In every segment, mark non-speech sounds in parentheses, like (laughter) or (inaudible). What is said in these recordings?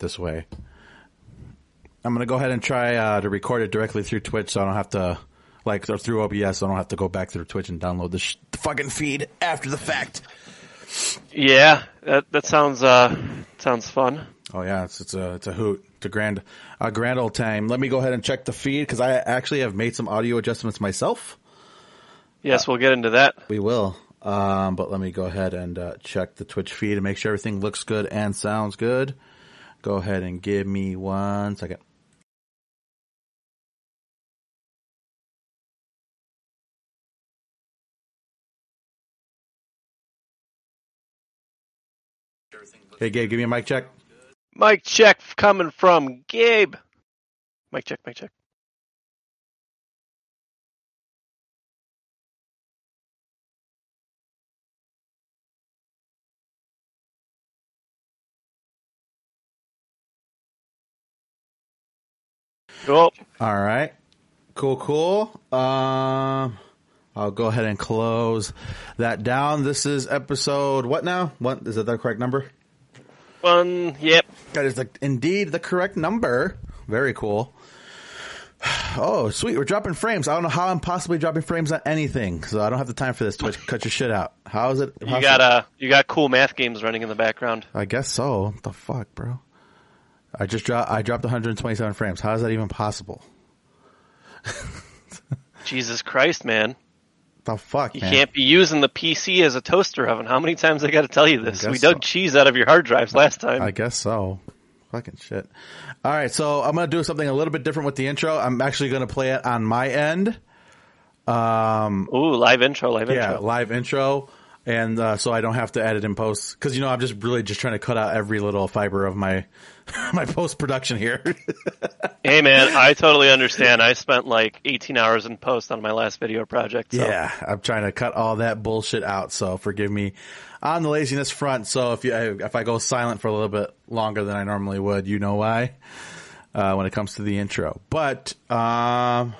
this way. I'm gonna go ahead and try uh, to record it directly through Twitch, so I don't have to like or through OBS, so I don't have to go back through Twitch and download the, sh- the fucking feed after the fact. Yeah, that that sounds uh sounds fun. Oh yeah, it's it's a it's a hoot. It's a grand a grand old time. Let me go ahead and check the feed because I actually have made some audio adjustments myself. Yes, we'll get into that. We will. Um, but let me go ahead and uh, check the Twitch feed and make sure everything looks good and sounds good. Go ahead and give me one second. Hey, Gabe, give me a mic check. Mic check coming from Gabe. Mic check, mic check. Cool. All right. Cool, cool. Um, I'll go ahead and close that down. This is episode what now? What is that the correct number? One. Yep. That is the, indeed the correct number. Very cool. (sighs) Oh, sweet. We're dropping frames. I don't know how I'm possibly dropping frames on anything, so I don't have the time for this. Twitch, cut your shit out. How is it? You got uh you got cool math games running in the background. I guess so. What the fuck, bro? I just dropped. I dropped 127 frames. How is that even possible? (laughs) Jesus Christ, man. The fuck, You man. can't be using the PC as a toaster oven. How many times I got to tell you this? We dug so. cheese out of your hard drives last time. I guess so. Fucking shit. All right, so I'm gonna do something a little bit different with the intro. I'm actually gonna play it on my end. Um, Ooh, live intro, live yeah, intro. live intro, and uh, so I don't have to edit in post because you know I'm just really just trying to cut out every little fiber of my (laughs) my post production here. (laughs) Hey man, I totally understand. I spent like 18 hours in post on my last video project. So. Yeah, I'm trying to cut all that bullshit out. So forgive me on the laziness front. So if you if I go silent for a little bit longer than I normally would, you know why. Uh, when it comes to the intro, but um,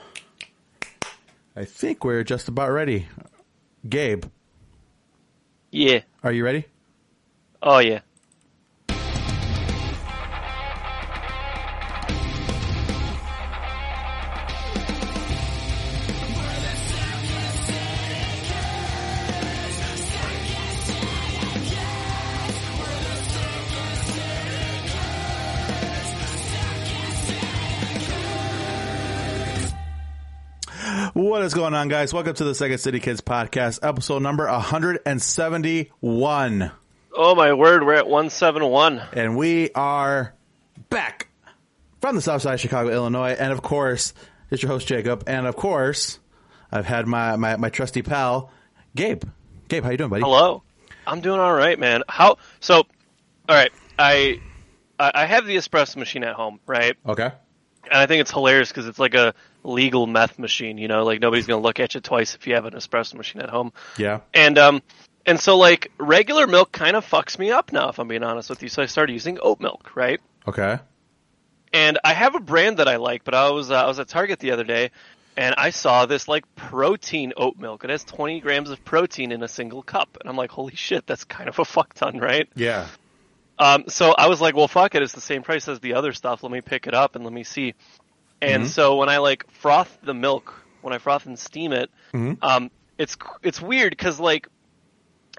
I think we're just about ready. Gabe, Yeah. are you ready? Oh yeah. What is going on, guys? Welcome to the Second City Kids podcast, episode number 171. Oh my word, we're at 171. and we are back from the south side of Chicago, Illinois. And of course, it's your host, Jacob. And of course, I've had my, my, my trusty pal, Gabe. Gabe, how you doing, buddy? Hello. I'm doing all right, man. How? So, all right. I I I have the espresso machine at home, right? Okay. And I think it's hilarious because it's like a legal meth machine. You know, like nobody's gonna look at you twice if you have an espresso machine at home. Yeah. And um, and so like regular milk kind of fucks me up now, if I'm being honest with you. So I started using oat milk, right? Okay. And I have a brand that I like, but I was uh, I was at Target the other day, and I saw this like protein oat milk. It has 20 grams of protein in a single cup, and I'm like, holy shit, that's kind of a fuck ton, right? Yeah. Um, so I was like, well, fuck it, it's the same price as the other stuff. Let me pick it up and let me see. And so when I like froth the milk, when I froth and steam it, um, it's it's weird because like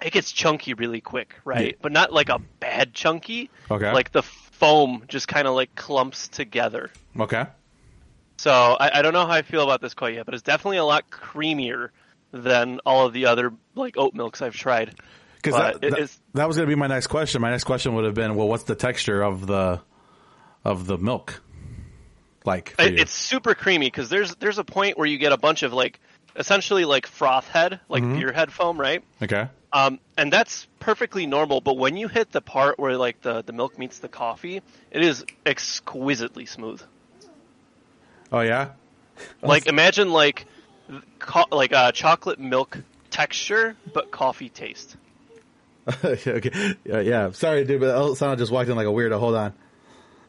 it gets chunky really quick, right? Yeah. But not like a bad chunky. Okay. Like the foam just kind of like clumps together. Okay. So I, I don't know how I feel about this quite yet, but it's definitely a lot creamier than all of the other like oat milks I've tried. Because that, that, that was going to be my next question. My next question would have been, well, what's the texture of the of the milk like? It, it's super creamy because there's there's a point where you get a bunch of like essentially like froth head, like beer head foam, right? okay. Um, and that's perfectly normal. But when you hit the part where like the the milk meets the coffee, it is exquisitely smooth. Oh yeah. Like imagine like co- like uh, chocolate milk texture, but coffee taste. (laughs) okay. Yeah, yeah. Sorry, dude, but Elsana just walked in like a weirdo. Hold on.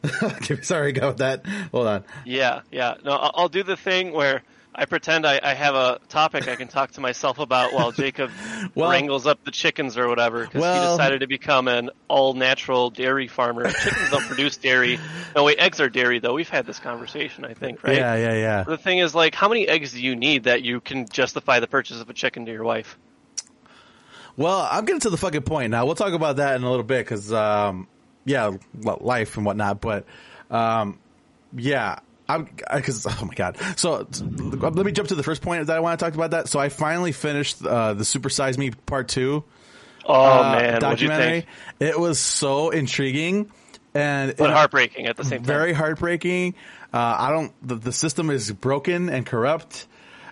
(laughs) Okay, Sorry, go with that. Hold on. Yeah, yeah. No, I'll, I'll do the thing where I pretend I, I have a topic I can talk to myself about while (laughs) Jacob Well- wrangles up the chickens or whatever because Well- he decided to become an all-natural dairy farmer. Chickens don't produce dairy. No, wait, eggs are dairy though. We've had this conversation, I think, right? Yeah, yeah, yeah. The thing is, like, how many eggs do you need that you can justify the purchase of a chicken to your wife? Well, I'm getting to the fucking point now. We'll talk about that in a little bit because, um, yeah, life and whatnot. But, um, yeah, I'm because (laughs) oh my god. So let me jump to the first point that I want to talk about that. So I finally finished uh, the Super Size Me Part Two Oh uh, man, documentary. think? It was so intriguing and But it- heartbreaking at the same time. very heartbreaking. Uh, I don't. The, the system is broken and corrupt.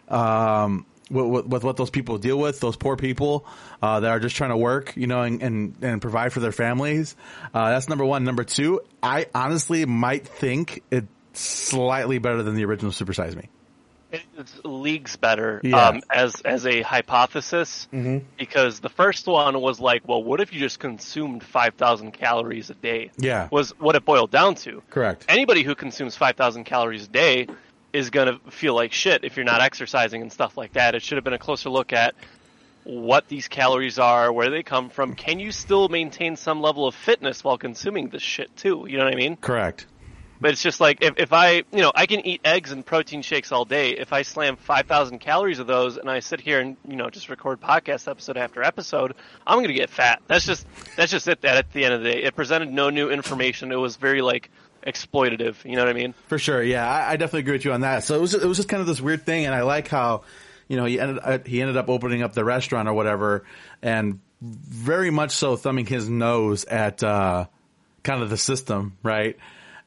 Um, with, with, what those people deal with, those poor people uh, that are just trying to work, you know, and and, and provide for their families. Uh, that's number one. Number two, I honestly might think it's slightly better than the original Super Size Me. It's leagues better Yeah. um, as as a hypothesis because the first one was like, well, what if you just consumed five thousand calories a day? Yeah. was what it boiled down to. Correct. Anybody who consumes five thousand calories a day is gonna feel like shit if you're not exercising and stuff like that. It should have been a closer look at what these calories are, where they come from. Can you still maintain some level of fitness while consuming this shit too? You know what I mean? Correct. But it's just like if, if I, you know, I can eat eggs and protein shakes all day. If I slam 5,000 calories of those and I sit here and, you know, just record podcast episode after episode, I'm going to get fat. That's just, that's just it that at the end of the day. It presented no new information. It was very like exploitative. You know what I mean? For sure, yeah, I, I definitely agree with you on that. So it was it was just kind of this weird thing, and I like how, you know, he ended uh, he ended up opening up the restaurant or whatever, and very much so thumbing his nose at uh, kind of the system, right?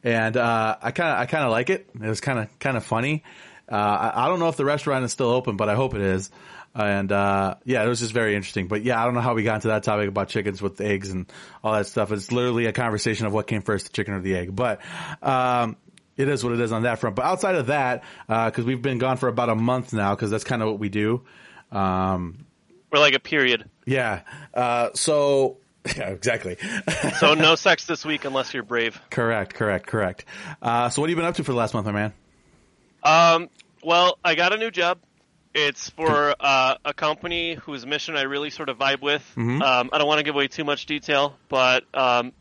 And uh, I kind of I kind of like it. It was kind of kind of funny. Uh, I, I don't know if the restaurant is still open, but I hope it is. And uh, yeah, it was just very interesting. But yeah, I don't know how we got into that topic about chickens with eggs and all that stuff. It's literally a conversation of what came first, the chicken or the egg. But um, it is what it is on that front. But outside of that, because we've been gone for about a month now, because that's kind of what we do. Um, We're like a period. yeah. Uh, so (laughs) yeah, exactly. (laughs) So no sex this week unless you're brave. correct. Correct. Correct. Uh, so what have you been up to for the last month, my man? Um, well, I got a new job. It's for uh, a company whose mission I really sort of vibe with. Um, I don't want to give away too much detail, but um,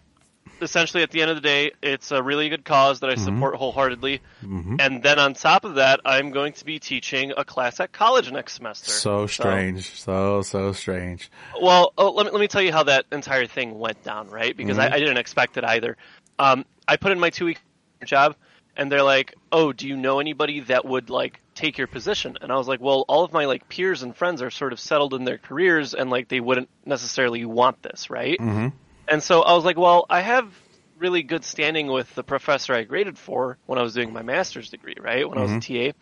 essentially, at the end of the day, it's a really good cause that I support wholeheartedly. And then on top of that, I'm going to be teaching a class at college next semester. So strange. So so strange. Well, oh, let me let me tell you how that entire thing went down, right? Because I, I didn't expect it either. Um, I put in my two week job, and they're like, "Oh, do you know anybody that would like take your position?" And I was like, "Well, all of my like peers and friends are sort of settled in their careers, and like they wouldn't necessarily want this, right?" Mm-hmm. And so I was like, "Well, I have." Really good standing with the professor I graded for when I was doing my master's degree, right? When I was a TA.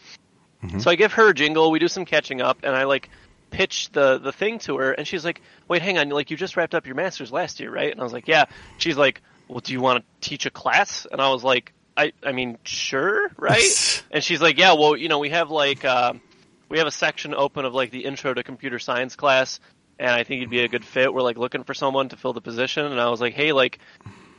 So I give her a jingle, we do some catching up, and I like pitch the the thing to her, and she's like, "Wait, hang on, like you just wrapped up your master's last year, right?" And I was like, "Yeah." She's like, "Well, do you want to teach a class?" And I was like, "I I mean, sure, (laughs) right?" and she's like, "Yeah, well, you know, we have like uh, we have a section open of like the intro to computer science class." And I think you'd be a good fit. We're like looking for someone to fill the position, and I was like, "Hey, like,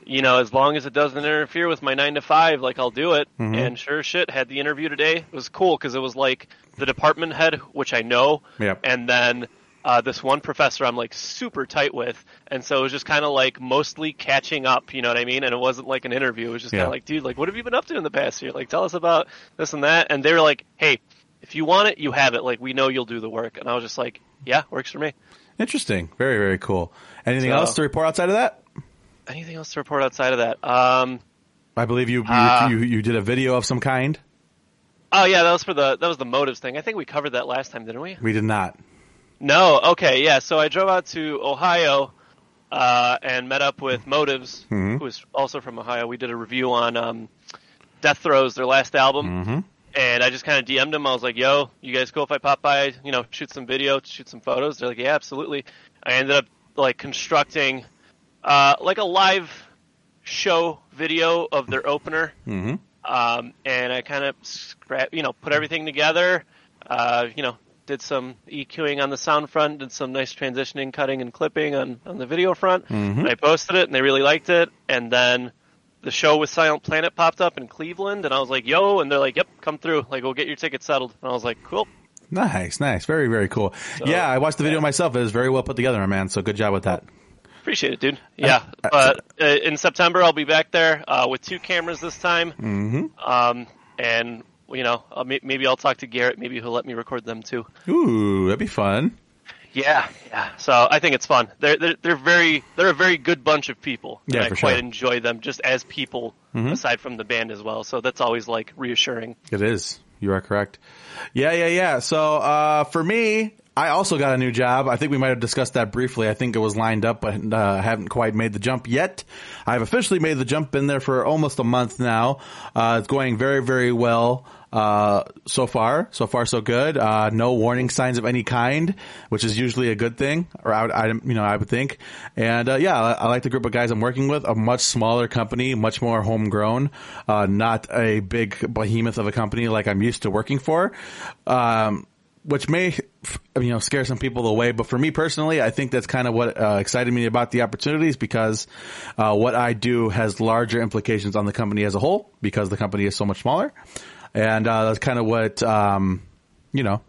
you know, as long as it doesn't interfere with my nine to five, like I'll do it. And sure shit, had the interview today. It was cool because it was like the department head, which I know, Yep. and then uh, this one professor I'm like super tight with, and so it was just kind of like mostly catching up. You know what I mean? And it wasn't like an interview. It was just kind Yeah. of like, dude, like what have you been up to in the past year? Like tell us about this and that. And they were like, hey, if you want it, you have it. Like we know you'll do the work. And I was just like, yeah, works for me. Interesting. Very very cool. Anything So- else to report outside of that? Anything else to report outside of that? Um, I believe you you, Uh, you you did a video of some kind. Oh yeah, that was for the that was the motives thing. I think we covered that last time, didn't we? We did not. No. Okay. Yeah. So I drove out to Ohio uh, and met up with Motives, Mhm. who is also from Ohio. We did a review on um, Death Throes, their last album, Mm-hmm. and I just kind of DM'd them. I was like, "Yo, you guys cool if I pop by? You know, shoot some video, shoot some photos?" They're like, "Yeah, absolutely." I ended up like constructing uh, like a live show video of their opener Mm-hmm. um, and I kind of scrap, you know, put everything together. Uh, you know, did some EQing on the sound front, did some nice transitioning, cutting, and clipping on on the video front. Mhm. And I posted it, and they really liked it. And then the show with Silent Planet popped up in Cleveland, and I was like, "Yo!" And they're like, "Yep, come through. Like, we'll get your ticket settled." And I was like, "Cool." Nice, nice, very, very cool. yeah, I watched the video yeah. myself. It was very well put together, my man. So good job with that. Appreciate it, dude. Yeah, Uh, but uh, in September I'll be back there uh, with two cameras this time. Mm-hmm. Um, and you know, uh, may- maybe I'll talk to Garrett. Maybe he'll let me record them too. Ooh, that'd be fun. Yeah, yeah. So I think it's fun. They're they're, they're very they're a very good bunch of people. Yeah, I quite sure. enjoy them just as people, Mhm. aside from the band as well. So that's always like reassuring. It is. You are correct. Yeah, yeah, yeah. So, uh, for me, I also got a new job. I think we might have discussed that briefly. I think it was lined up, but uh, haven't quite made the jump yet. I've officially made the jump. Been there for almost a month now. Uh, it's going very, very well. Uh, so far, so far, so good. Uh, no warning signs of any kind, which is usually a good thing, or I would, I, you know, I would think. And, uh, yeah, I, I like the group of guys I'm working with, a much smaller company, much more homegrown, uh, not a big behemoth of a company like I'm used to working for. Um, which may, you know, scare some people away. But for me personally, I think that's kind of what uh, excited me about the opportunities because uh, what I do has larger implications on the company as a whole because the company is so much smaller, and uh, that's kind of what um, you know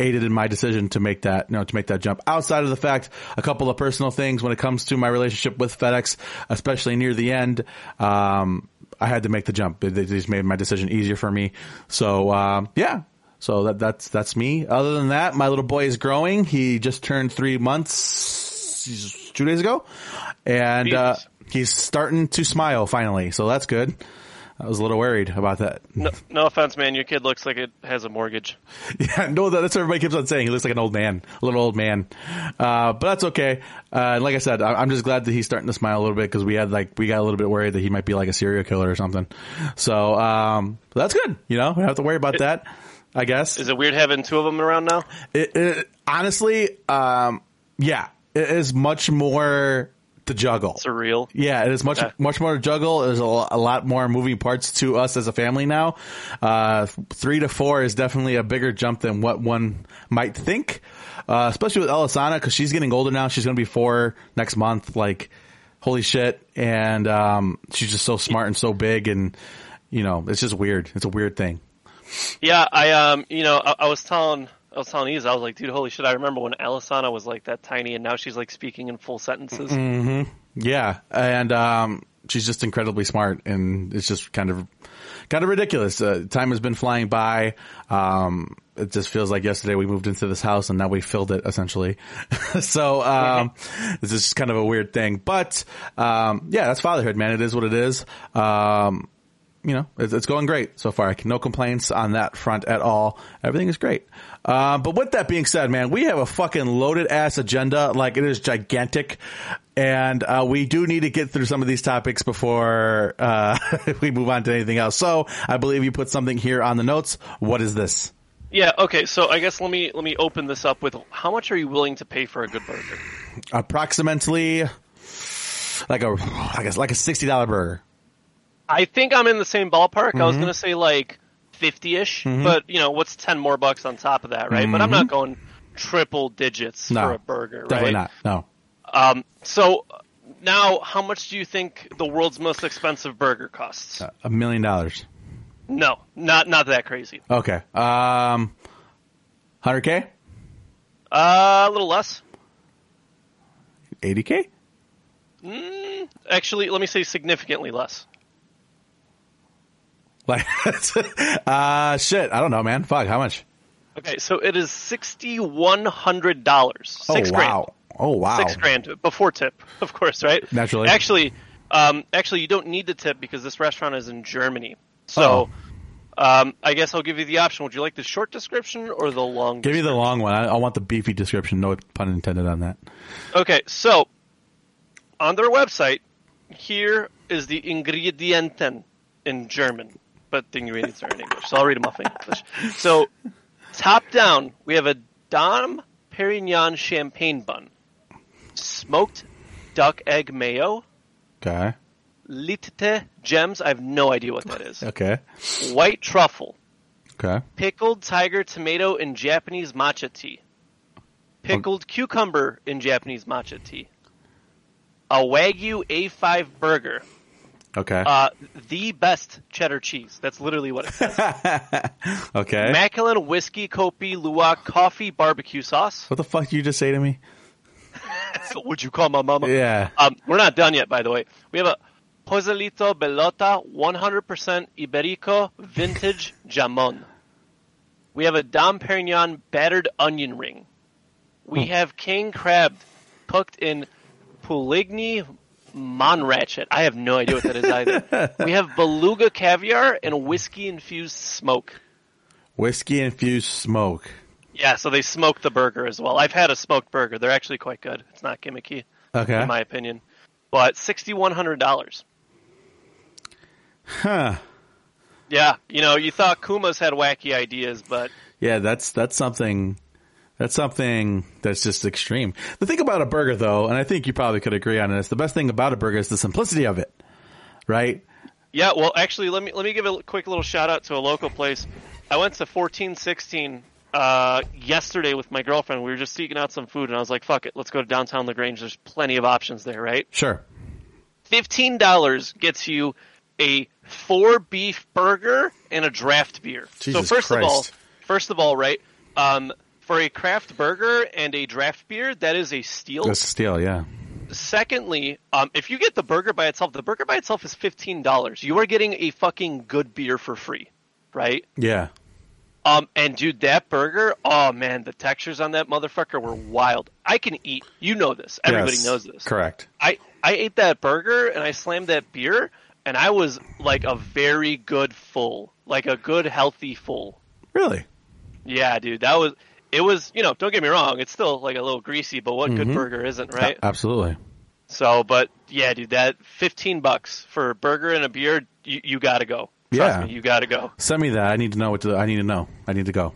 aided in my decision to make that, you know, to make that jump. Outside of the fact, a couple of personal things when it comes to my relationship with FedEx, especially near the end, um, I had to make the jump. They just made my decision easier for me. So, um, yeah. So that, that's, that's me. Other than that, my little boy is growing. He just turned three months two days ago and, uh, he's starting to smile finally. So that's good. I was a little worried about that. No, no offense, man. Your kid looks like it has a mortgage. (laughs) Yeah, no, that's what everybody keeps on saying. He looks like an old man, a little old man. Uh, but that's okay. Uh, and like I said, I- I'm just glad that he's starting to smile a little bit because we had like, we got a little bit worried that he might be like a serial killer or something. So, um, that's good. You know, we don't have to worry about that, I guess. Is it weird having two of them around now? It, it, honestly, um, yeah, it is much more to juggle. Surreal. Yeah, it is much Okay. much more to juggle. There's a, a lot more moving parts to us as a family now. Uh, three to four is definitely a bigger jump than what one might think, uh, especially with Elisana because she's getting older now. She's going to be four next month. Like, holy shit! And um, she's just so smart and so big, and you know, it's just weird. It's a weird thing. Yeah, I um, you know, I, I was telling, I was telling Eve, I was like, dude, holy shit! I remember when Alisana was like that tiny, and now she's like speaking in full sentences. Yeah, and um, she's just incredibly smart, and it's just kind of kind of ridiculous. Uh, time has been flying by. Um, it just feels like yesterday we moved into this house, and now we filled it essentially. (laughs) so um, this is just kind of a weird thing, but um, yeah, that's fatherhood, man. It is what it is. Um, you know, it's, it's going great so far. No complaints on that front at all. Everything is great. Uh, but with that being said, man, we have a fucking loaded ass agenda. Like it is gigantic. And, uh, we do need to get through some of these topics before, uh, (laughs) we move on to anything else. So I believe you put something here on the notes. What is this? Yeah. Okay. So I guess let me let me open this up with how much are you willing to pay for a good burger? Approximately like a, I guess like a $60 burger. I think I'm in the same ballpark. I was Mm-hmm. gonna say like fifty-ish, but you know, what's ten more bucks on top of that, right? But I'm not going triple digits Mm-hmm. No, for a burger, Definitely right? Definitely not. No. Um, so now, how much do you think the world's most expensive burger costs? A million dollars. No, not not that crazy. Okay. Um, 100K? Uh, a little less. 80K? Actually, let me say significantly less. Like, (laughs) uh, shit. I don't know, man. Fuck. How much? Okay, so it is sixty-one hundred dollars. Six oh, grand. wow. Oh, wow. Six grand before tip, (laughs) of course, right? Naturally. Actually, um, actually, you don't need the tip because this restaurant is in Germany. So, Oh. um, I guess I'll give you the option. Would you like the short description or the long? Give me the long one. I, I want the beefy description. No pun intended on that. Okay, so on their website, here is the Ingredienten in German, but the ingredients are in English. So I'll read them off in English. So, top down, we have a Dom Perignon champagne bun, smoked duck egg mayo, Okay. Little gems. I have no idea what that is. Okay. White truffle, Okay. pickled tiger tomato in Japanese matcha tea, pickled cucumber in Japanese matcha tea, a Wagyu A5 burger, Okay. Uh, the best cheddar cheese. That's literally what it says. (laughs) okay. Macallan whiskey, Kopi, Luwak, coffee, barbecue sauce. what the fuck did you just say to me? (laughs) Would you call my mama? Yeah. Um, we're not done yet, by the way. We have a Pozelito Bellota 100% Iberico vintage (laughs) jamon. We have a Dom Perignon battered onion ring. We have king crab cooked in Puligny Montrachet. I have no idea what that is either. (laughs) we have beluga caviar and whiskey infused smoke. Whiskey infused smoke. Yeah, so they smoke the burger as well. I've had a smoked burger. They're actually quite good. It's not gimmicky, Okay. in my opinion. But $6,100. huh. Yeah, you know, you thought Kuma's had wacky ideas, but Yeah, that's that's something that's something that's just extreme. The thing about a burger though, and I think you probably could agree on this, the best thing about a burger is the simplicity of it. Right? yeah. Well, actually, let me let me give a quick little shout out to a local place. I went to fourteen sixteen uh, yesterday with my girlfriend. We were just seeking out some food, and I was like, "Fuck it, let's go to downtown La Grange. There's plenty of options there, right?" Sure. Fifteen dollars gets you a four beef burger and a draft beer. Jesus so first of all, first of all, right, um, for a craft burger and a draft beer, that is a steal. That's a steal, yeah. Secondly, um, if you get the burger by itself, the burger by itself is fifteen dollars. You are getting a fucking good beer for free, right? Yeah. Um, and dude, that burger, oh man, the textures on that motherfucker were wild. I can eat. You know this. Everybody Yes. knows this. Correct. I I ate that burger and I slammed that beer, and I was like a very good full, like a good healthy full. Really? Yeah, dude, that was. It was, you know, don't get me wrong, it's still like a little greasy, but what good burger isn't, right? A- absolutely. So, but yeah, dude, that fifteen bucks for a burger and a beer, you, you gotta go. Trust Yeah. me, you gotta go. Send me that. I need to know what to I need to know. I need to go.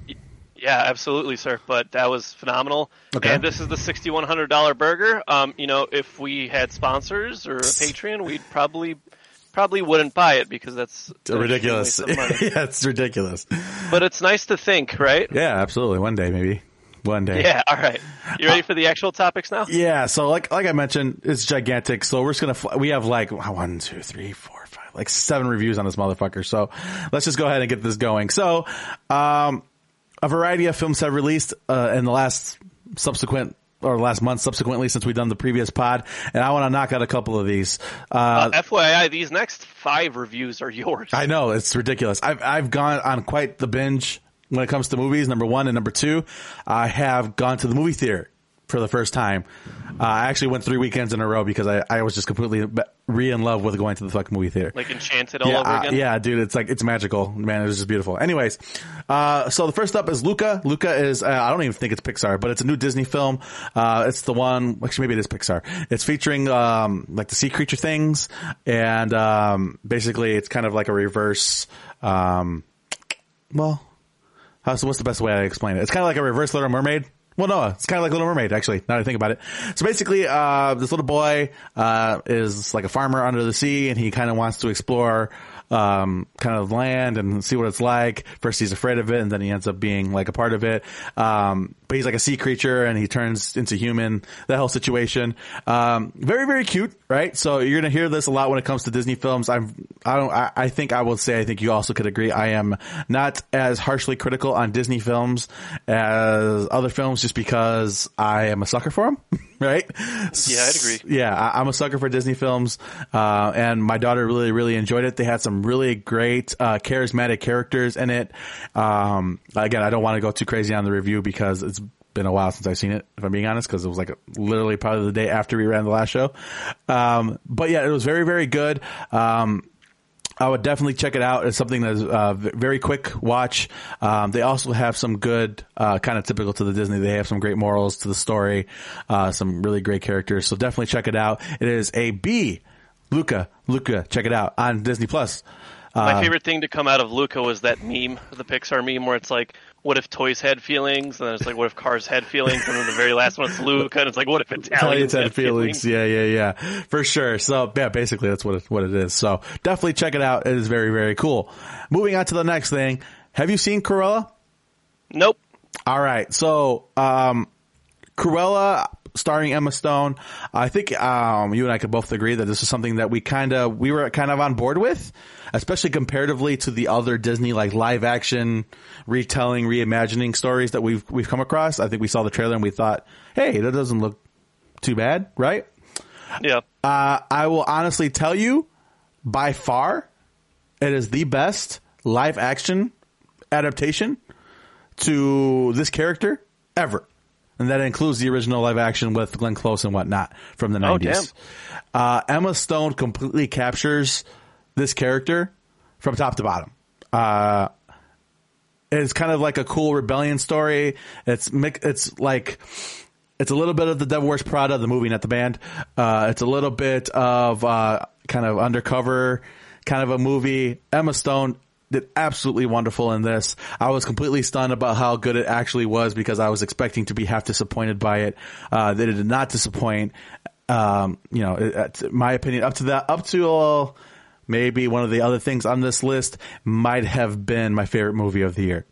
Yeah, absolutely, sir. But that was phenomenal. Okay. And this is the sixty-one hundred dollar burger. Um, you know, if we had sponsors or a Patreon, we'd probably probably wouldn't buy it because that's ridiculous. extreme waste of money. (laughs) yeah, it's ridiculous. but it's nice to think, right? Yeah, absolutely. One day maybe. One day. Yeah. All right. You ready for the actual topics now? Yeah, so like like I mentioned, it's gigantic. So we're just gonna we have like one, two, three, four, five, like seven reviews on this motherfucker. So let's just go ahead and get this going. So, um, a variety of films have released uh, in the last subsequent or last month subsequently since we've done the previous pod, and I want to knock out a couple of these. Uh, Uh, FYI, these next five reviews are yours. I know it's ridiculous. I've I've gone on quite the binge when it comes to movies. Number one and number two, I have gone to the movie theater for the first time. Uh, I actually went three weekends in a row because I, I was just completely re in love with going to the fucking movie theater. like Enchanted all yeah, over uh, again. yeah, dude, it's like it's magical, man. It was just beautiful. Anyways, uh, so the first up is Luca. Luca is uh, I don't even think it's Pixar, but it's a new Disney film. Uh, it's the one, actually maybe it is Pixar. It's featuring um, like the sea creature things, and um, basically it's kind of like a reverse. Um, well, so what's the best way I explain it? It's kind of like a reverse Little Mermaid. Well, no, it's kind of like a Little Mermaid, actually, now that I think about it. So basically, uh, this little boy, uh, is like a farmer under the sea and he kind of wants to explore, um, kind of land and see what it's like. First he's afraid of it and then he ends up being like a part of it. Um, but he's like a sea creature and he turns into human, that whole situation. Um, very, very cute, right? So you're going to hear this a lot when it comes to Disney films. I'm, I don't, I, I think I will say, I think you also could agree. I am not as harshly critical on Disney films as other films just because I am a sucker for them, (laughs) right? Yeah, I'd agree. Yeah, I, I'm a sucker for Disney films, uh, and my daughter really, really enjoyed it. They had some really great, uh, charismatic characters in it. Um, again, I don't want to go too crazy on the review because it's been a while since I've seen it, if I'm being honest, because it was like literally probably the day after we ran the last show. Um, but yeah, it was very, very good. Um, I would definitely check it out. It's something that's uh, very quick watch. Um, they also have some good, uh, kind of typical to the Disney. They have some great morals to the story, uh, some really great characters. So definitely check it out. It is a B. Luca, Luca, check it out on Disney Plus. My Uh, favorite thing to come out of Luca was that meme, the Pixar meme, where it's like, "What if toys had feelings?" And then it's like, "What if cars had feelings?" And then the very last one, it's Luca, and it's like, "What if Italians, Italians had, had feelings. Yeah, yeah, yeah. For sure. So yeah, basically that's what it, what it is. So definitely check it out. It is very, very cool. Moving on to the next thing. Have you seen Cruella? Nope. All right. So, um, Cruella, starring Emma Stone. I think um, you and I could both agree that this is something that we kind of we were kind of on board with, especially comparatively to the other Disney like live action retelling, reimagining stories that we've we've come across. I think we saw the trailer and we thought, hey, that doesn't look too bad, right? Yeah. Uh, I will honestly tell you, by far, it is the best live action adaptation to this character ever. And that includes the original live action with Glenn Close and whatnot from the 90s. Uh, Emma Stone completely captures this character from top to bottom. Uh, it's kind of like a cool rebellion story. It's it's like it's a little bit of the Devil Wears Prada, the movie, not the band. Uh, it's a little bit of uh, kind of undercover kind of a movie. Emma Stone did absolutely wonderful in this. I was completely stunned about how good it actually was because I was expecting to be half disappointed by it. Uh, that it did not disappoint. Um, you know, it, my opinion up to that, up to all, maybe one of the other things on this list might have been my favorite movie of the year.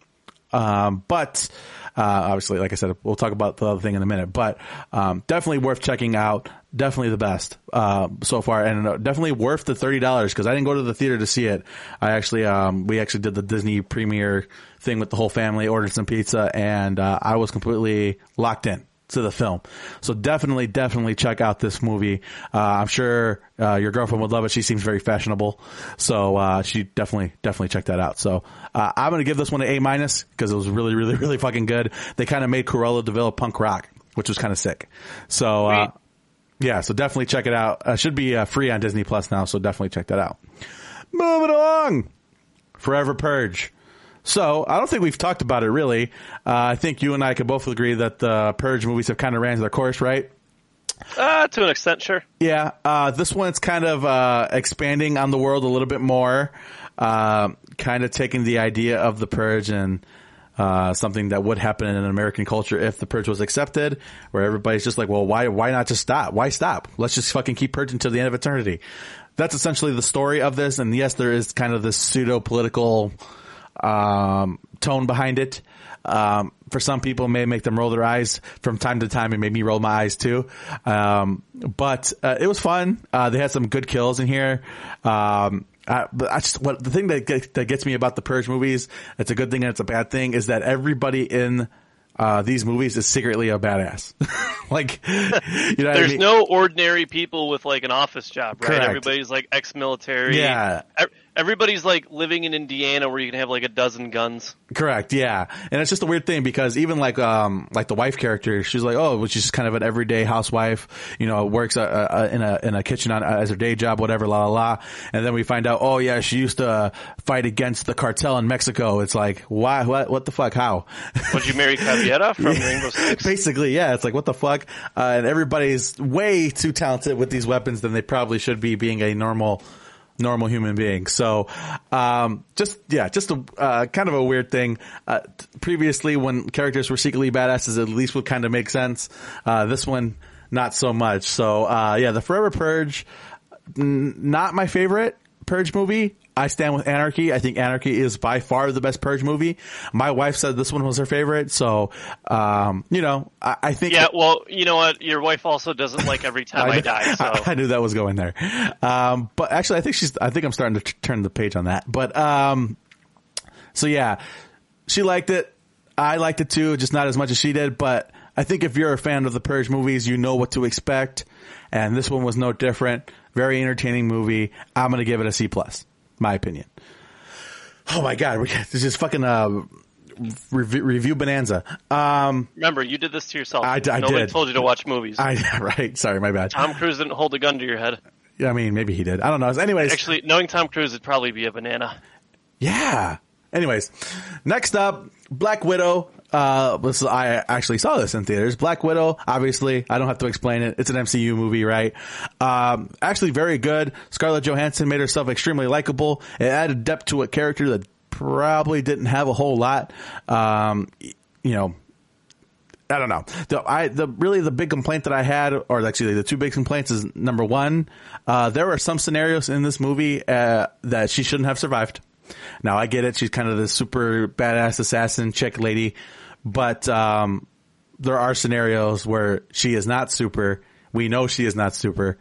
Um, but, uh, obviously, like I said, we'll talk about the other thing in a minute, but, um, definitely worth checking out. Definitely the best, uh, so far and uh, definitely worth the $30 because I didn't go to the theater to see it. I actually, um, we actually did the Disney premiere thing with the whole family, ordered some pizza and, uh, I was completely locked in to the film. So definitely, definitely check out this movie. Uh, I'm sure uh, your girlfriend would love it. She seems very fashionable, so uh, she definitely, definitely check that out. So uh, I'm gonna give this one an A minus because it was really, really, really fucking good. They kind of made Cruella de Vil punk rock, which was kind of sick. So. Uh, yeah, so definitely check it out. Uh, should be uh, free on Disney Plus now, so definitely check that out. Moving along, Forever Purge. So I don't think we've talked about it really. Uh, I think you and I could both agree that the Purge movies have kind of ran their course, right? Uh, to an extent, sure. Yeah, uh, this one's kind of uh, expanding on the world a little bit more, uh, kind of taking the idea of the Purge and uh, something that would happen in an American culture if the purge was accepted, where everybody's just like, well, why, why not just stop? Why stop? Let's just fucking keep purging to the end of eternity. That's essentially the story of this. And yes, there is kind of this pseudo political, um, tone behind it. Um, for some people it may make them roll their eyes from time to time. It made me roll my eyes too. Um, but, uh, it was fun. Uh, they had some good kills in here. Um, but I just what the thing that get, that gets me about the Purge movies, it's a good thing and it's a bad thing, is that everybody in uh, these movies is secretly a badass. (laughs) like, you know, There's I mean? no ordinary people with like an office job, right? Correct. Everybody's like ex-military. Yeah. Everybody's like living in Indiana where you can have like a dozen guns. Correct, yeah, and it's just a weird thing because even like um like the wife character, she's like oh, which is kind of an everyday housewife, you know, works uh, uh, in a in a kitchen on, as her day job, whatever, la la la, and then we find out oh yeah, she used to uh, fight against the cartel in Mexico. It's like why what what the fuck how? Would you marry Caveira (laughs) from Rainbow Six? Basically, yeah, it's like what the fuck, uh, and everybody's way too talented with these weapons than they probably should be being a normal normal human being. So, um, just yeah, just a uh, kind of a weird thing. Uh, previously, when characters were secretly badasses, at least would kind of make sense. Uh, this one, not so much. So, uh, yeah, the Forever Purge, n- not my favorite Purge movie. I stand with Anarchy. I think Anarchy is by far the best Purge movie. My wife said this one was her favorite. So, um, you know, I, I think Yeah, well, you know what? Your wife also doesn't like every time (laughs) I, kn- die, so. I, (laughs) I knew that was going there. Um, but actually, I think she's. I think I'm starting to t- turn the page on that. But um, so yeah, she liked it. I liked it too, just not as much as she did. But I think if you're a fan of the Purge movies, you know what to expect, and this one was no different. Very entertaining movie. I'm gonna give it a C plus. My opinion. Oh my god, we this is fucking uh, review, review bonanza. Um, Remember, you did this to yourself. I- I Nobody did. told you to watch movies. I (laughs) right. Sorry, my bad. Tom Cruise didn't hold a gun to your head. Yeah, I mean, maybe he did. I don't know. Anyways, Actually, knowing Tom Cruise would probably be a banana. Yeah. Anyways, next up, Black Widow. Uh, this is, I actually saw this in theaters. Black Widow, obviously, I don't have to explain it. It's an MCU movie, right? Um, actually very good. Scarlett Johansson made herself extremely likable. It added depth to a character that probably didn't have a whole lot. Um, you know, I don't know. The I the really the big complaint that I had, or actually the two big complaints, is number one, uh, there were some scenarios in this movie uh, that she shouldn't have survived. Now I get it; she's kind of the super badass assassin chick lady, but um, there are scenarios where she is not super. We know she is not super.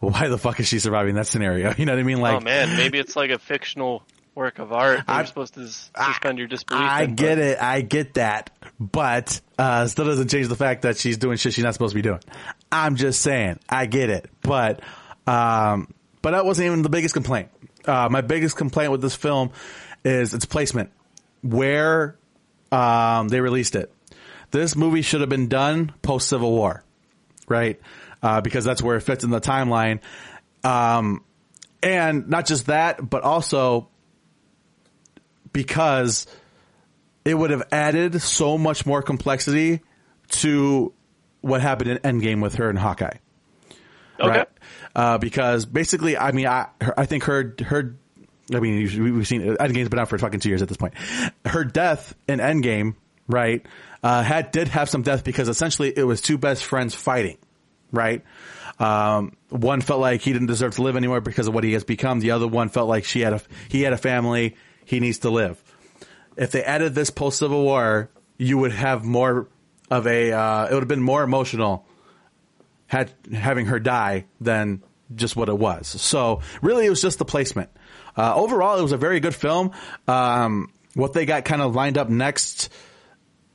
Why the fuck is she surviving that scenario? (laughs) You know what I mean? Like, oh man, maybe it's like a fictional work of art. I'm- You're supposed to suspend your disbelief. I get it. I get that. But, uh, still doesn't change the fact that she's doing shit she's not supposed to be doing. I'm just saying. I get it. But, um, but that wasn't even the biggest complaint. Uh, my biggest complaint with this film is its placement. Where, um, they released it. This movie should have been done post Civil War. Right? Uh, because that's where it fits in the timeline. Um, and not just that, but also because it would have added so much more complexity to what happened in Endgame with her and Hawkeye. Okay. Uh, because basically, I mean, I, I think her, her, I mean, we- we've seen Endgame's been out for fucking two years at this point. Her death in Endgame, right, uh, had, did have some death because essentially it was two best friends fighting, right? Um, one felt like he didn't deserve to live anymore because of what he has become. The other one felt like she had a, he had a family. He needs to live. If they added this post Civil War, you would have more of a, uh, it would have been more emotional had having her die than just what it was. So really, it was just the placement. Uh, overall, it was a very good film. Um, what they got kind of lined up next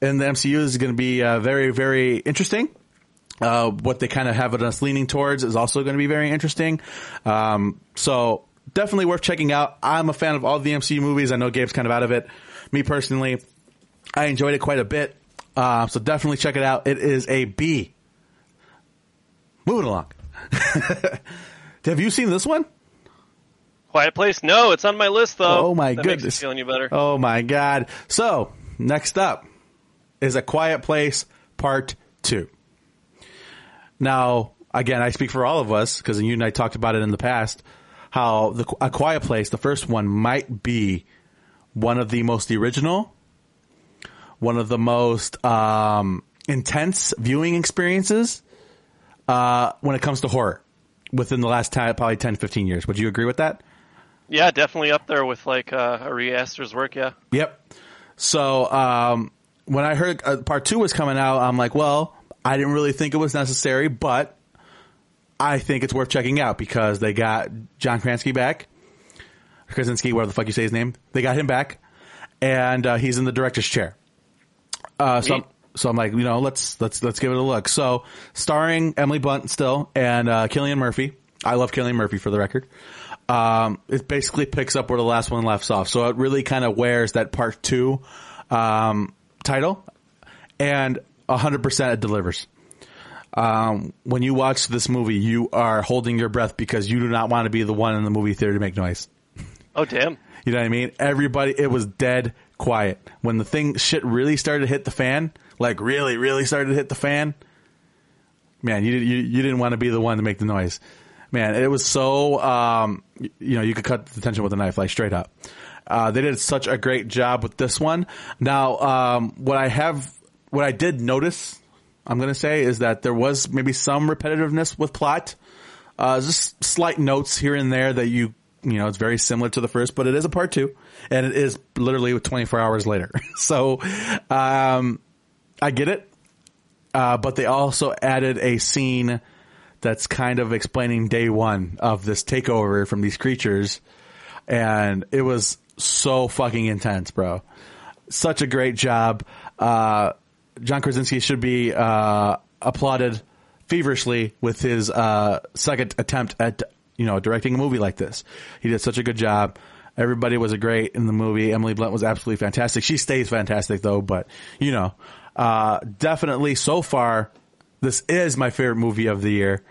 in the MCU is going to be uh, very, very interesting. Uh, what they kind of have us leaning towards is also going to be very interesting. Um, so definitely worth checking out. I'm a fan of all the MCU movies. I know Gabe's kind of out of it. Me personally, I enjoyed it quite a bit. Uh, so definitely check it out. It is a B. Moving along. (laughs) Have you seen this one? Quiet Place? No, it's on my list though. Oh, my that goodness. feel any better? Oh my god. So, next up is A Quiet Place Part 2. Now, again, I speak for all of us because you and I talked about it in the past how the A Quiet Place, the first one might be one of the most original, one of the most um, intense viewing experiences uh, when it comes to horror within the last 10, probably 10, 15 years. Would you agree with that? Yeah, definitely up there with like uh, Ari Aster's work. Yeah. Yep. So um, when I heard uh, part two was coming out, I'm like, well, I didn't really think it was necessary, but I think it's worth checking out because they got John Krasinski back, Krasinski, whatever the fuck you say his name. They got him back, and uh, he's in the director's chair. Uh, so. So I'm like, you know, let's let's let's give it a look. So, starring Emily Blunt still and uh, Cillian Murphy. I love Cillian Murphy for the record. Um, it basically picks up where the last one left off. So it really kind of wears that part two um, title, and 100% it delivers. Um, when you watch this movie, you are holding your breath because you do not want to be the one in the movie theater to make noise. Oh damn. You know what I mean? Everybody, it was dead quiet. When the thing, shit really started to hit the fan, like really, really started to hit the fan, man, you, you, you didn't want to be the one to make the noise. Man, it was so, um, you know, you could cut the tension with a knife, like straight up. Uh, they did such a great job with this one. Now, um, what I have, what I did notice, I'm going to say, is that there was maybe some repetitiveness with plot. Uh, just slight notes here and there that you, you know, it's very similar to the first, but it is a part two, and it is literally 24 hours later. (laughs) so, um, I get it. Uh, but they also added a scene that's kind of explaining day one of this takeover from these creatures. And it was so fucking intense, bro. Such a great job. Uh, John Krasinski should be, uh, applauded feverishly with his, uh, second attempt at, you know, directing a movie like this. He did such a good job. Everybody was great in the movie. Emily Blunt was absolutely fantastic. She stays fantastic though, but you know, uh, definitely so far, this is my favorite movie of the year.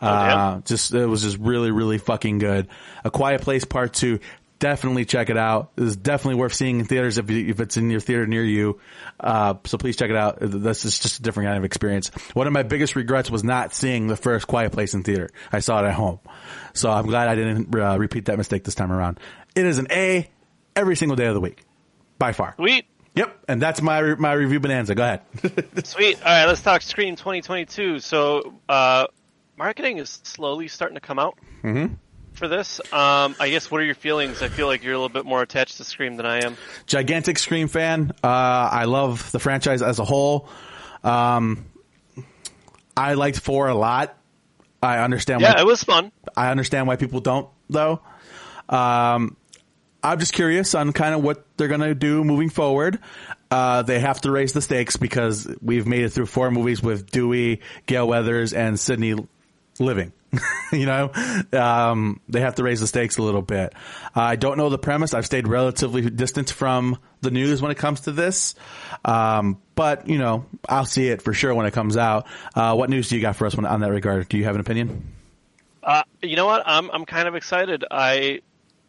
Uh, just, it was just really, really fucking good. A Quiet Place Part 2. Definitely check it out. It is definitely worth seeing in theaters if, if it's in your theater near you. Uh, so please check it out. This is just a different kind of experience. One of my biggest regrets was not seeing the first Quiet Place in theater. I saw it at home. So I'm glad I didn't uh, repeat that mistake this time around. It is an A every single day of the week. By far. Sweet. Yep. And that's my, my review bonanza. Go ahead. (laughs) Sweet. All right, let's talk Scream 2022. So, uh, marketing is slowly starting to come out for this. Um, I guess what are your feelings? I feel like you're a little bit more attached to Scream than I am. gigantic Scream fan. Uh, I love the franchise as a whole. Um, I liked four a lot. I understand. Yeah, why, it was fun. I understand why people don't though. Um, I'm just curious on kind of what they're gonna do moving forward. Uh, they have to raise the stakes because we've made it through four movies with Dewey, Gale Weathers, and Sidney living. (laughs) you know, um, they have to raise the stakes a little bit. I don't know the premise. I've stayed relatively distant from the news when it comes to this. Um, but you know, I'll see it for sure when it comes out. Uh, what news do you got for us when, on that regard? Do you have an opinion? Uh, you know what? I'm I'm kind of excited. I,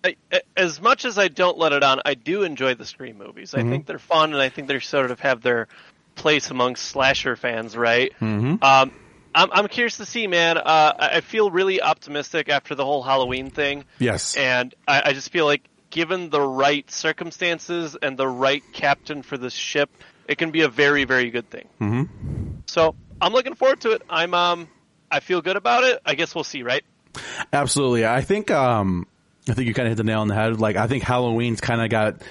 I, as much as I don't let it on, I do enjoy the Scream movies. I Mm-hmm. think they're fun, and I think they sort of have their place among slasher fans, right? Mm-hmm. Um, I'm I'm curious to see, man. Uh, I I feel really optimistic after the whole Halloween thing. Yes. and I, I just feel like given the right circumstances and the right captain for this ship, it can be a very very good thing. Mm-hmm. So I'm looking forward to it. I'm um I feel good about it. I guess we'll see, right? Absolutely. I think um I think you kind of hit the nail on the head. Like I think Halloween's kind of got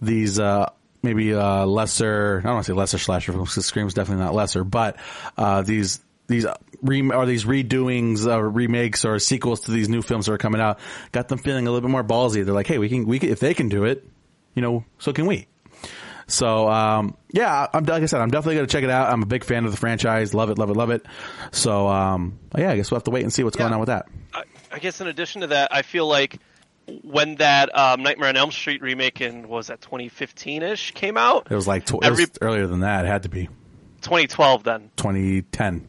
these uh maybe uh lesser I don't want to say lesser slasher films because Scream's definitely not lesser, but uh these these re- are these redoings or remakes or sequels to these new films that are coming out got them feeling a little bit more ballsy. They're like, "Hey, we can we can, if they can do it, you know, so can we." So um, yeah, I'm like I said, I'm definitely gonna check it out. I'm a big fan of the franchise. Love it, love it, love it. So um, yeah, I guess we'll have to wait and see what's going on with that. I, guess in addition to that, I feel like when that um, Nightmare on Elm Street remake in was that 2015 ish came out, It was like tw- it was earlier than that. It had to be 2012 then. 2010.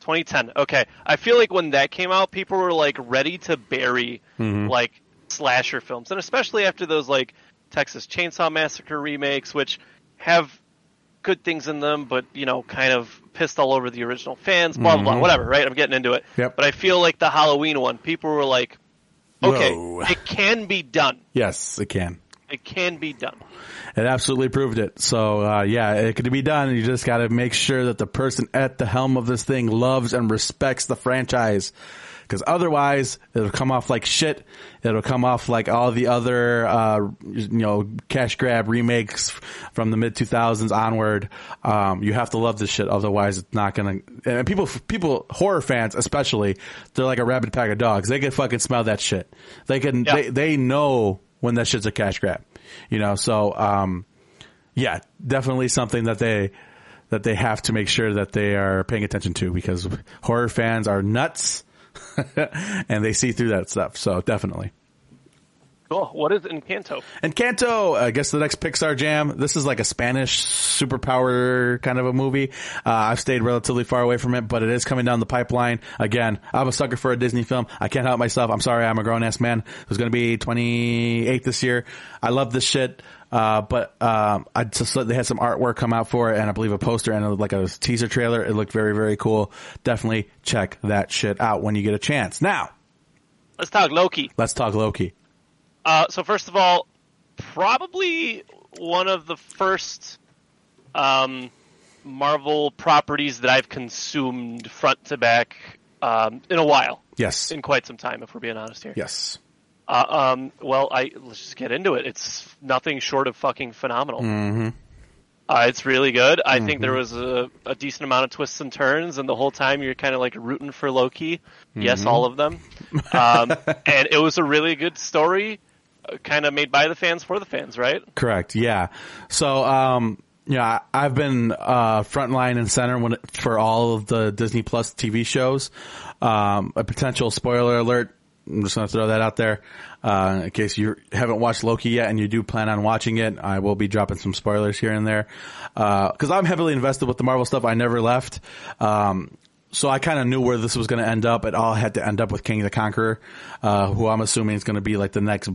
2010. Okay. I feel like when that came out, people were like ready to bury Mm-hmm. like slasher films, and especially after those like Texas Chainsaw Massacre remakes, which have good things in them, but you know, kind of pissed all over the original fans. Blah blah blah. Whatever. Right? I'm getting into it. Mm-hmm. Yep. But I feel like the Halloween one, people were like, okay, Whoa. it can be done. Yes, it can. It can be done. It absolutely proved it. So uh, yeah, it could be done. You just got to make sure that the person at the helm of this thing loves and respects the franchise. Because otherwise, it'll come off like shit. It'll come off like all the other, uh, you know, cash grab remakes from the mid 2000s onward. Um, you have to love this shit. Otherwise, it's not gonna. And people, people, horror fans especially, they're like a rabid pack of dogs. They can fucking smell that shit. They can. Yeah. They, they know when that shit's a cash grab. You know, so um, yeah, definitely something that they that they have to make sure that they are paying attention to because horror fans are nuts (laughs) and they see through that stuff. So definitely. Cool. What is Encanto? And Canto, I guess the next Pixar jam. This is like a Spanish superpower kind of a movie. Uh, I've stayed relatively far away from it, but it is coming down the pipeline. Again, I'm a sucker for a Disney film. I can't help myself. I'm sorry, I'm a grown ass man who's going to be 28 this year. I love this shit. Uh, but um, I just they had some artwork come out for it, and I believe a poster and a, like a teaser trailer. It looked very, very cool. Definitely check that shit out when you get a chance. Now, Let's talk Loki. let's talk Loki. Uh, so first of all, probably one of the first um, Marvel properties that I've consumed front to back um, in a while, Yes, in quite some time, if we're being honest here. yes, Uh, um, well, I let's just get into it. It's nothing short of fucking phenomenal. Mm-hmm. Uh, it's really good. I think there was a, a decent amount of twists and turns, and the whole time you're kind of like rooting for Loki. Yes, Mm-hmm. all of them. Um, (laughs) and it was a really good story, uh, kind of made by the fans for the fans, right? Correct. Yeah. So, um, yeah, I've been uh, frontline and center when for all of the Disney Plus TV shows. Um, a potential spoiler alert. I'm just going to throw that out there uh, in case you haven't watched Loki yet and you do plan on watching it. I will be dropping some spoilers here and there because I'm heavily invested with the Marvel stuff. I never left. Um, so I kind of knew where this was going to end up. It all had to end up with Kang the Conqueror, uh, who I'm assuming is going to be like the next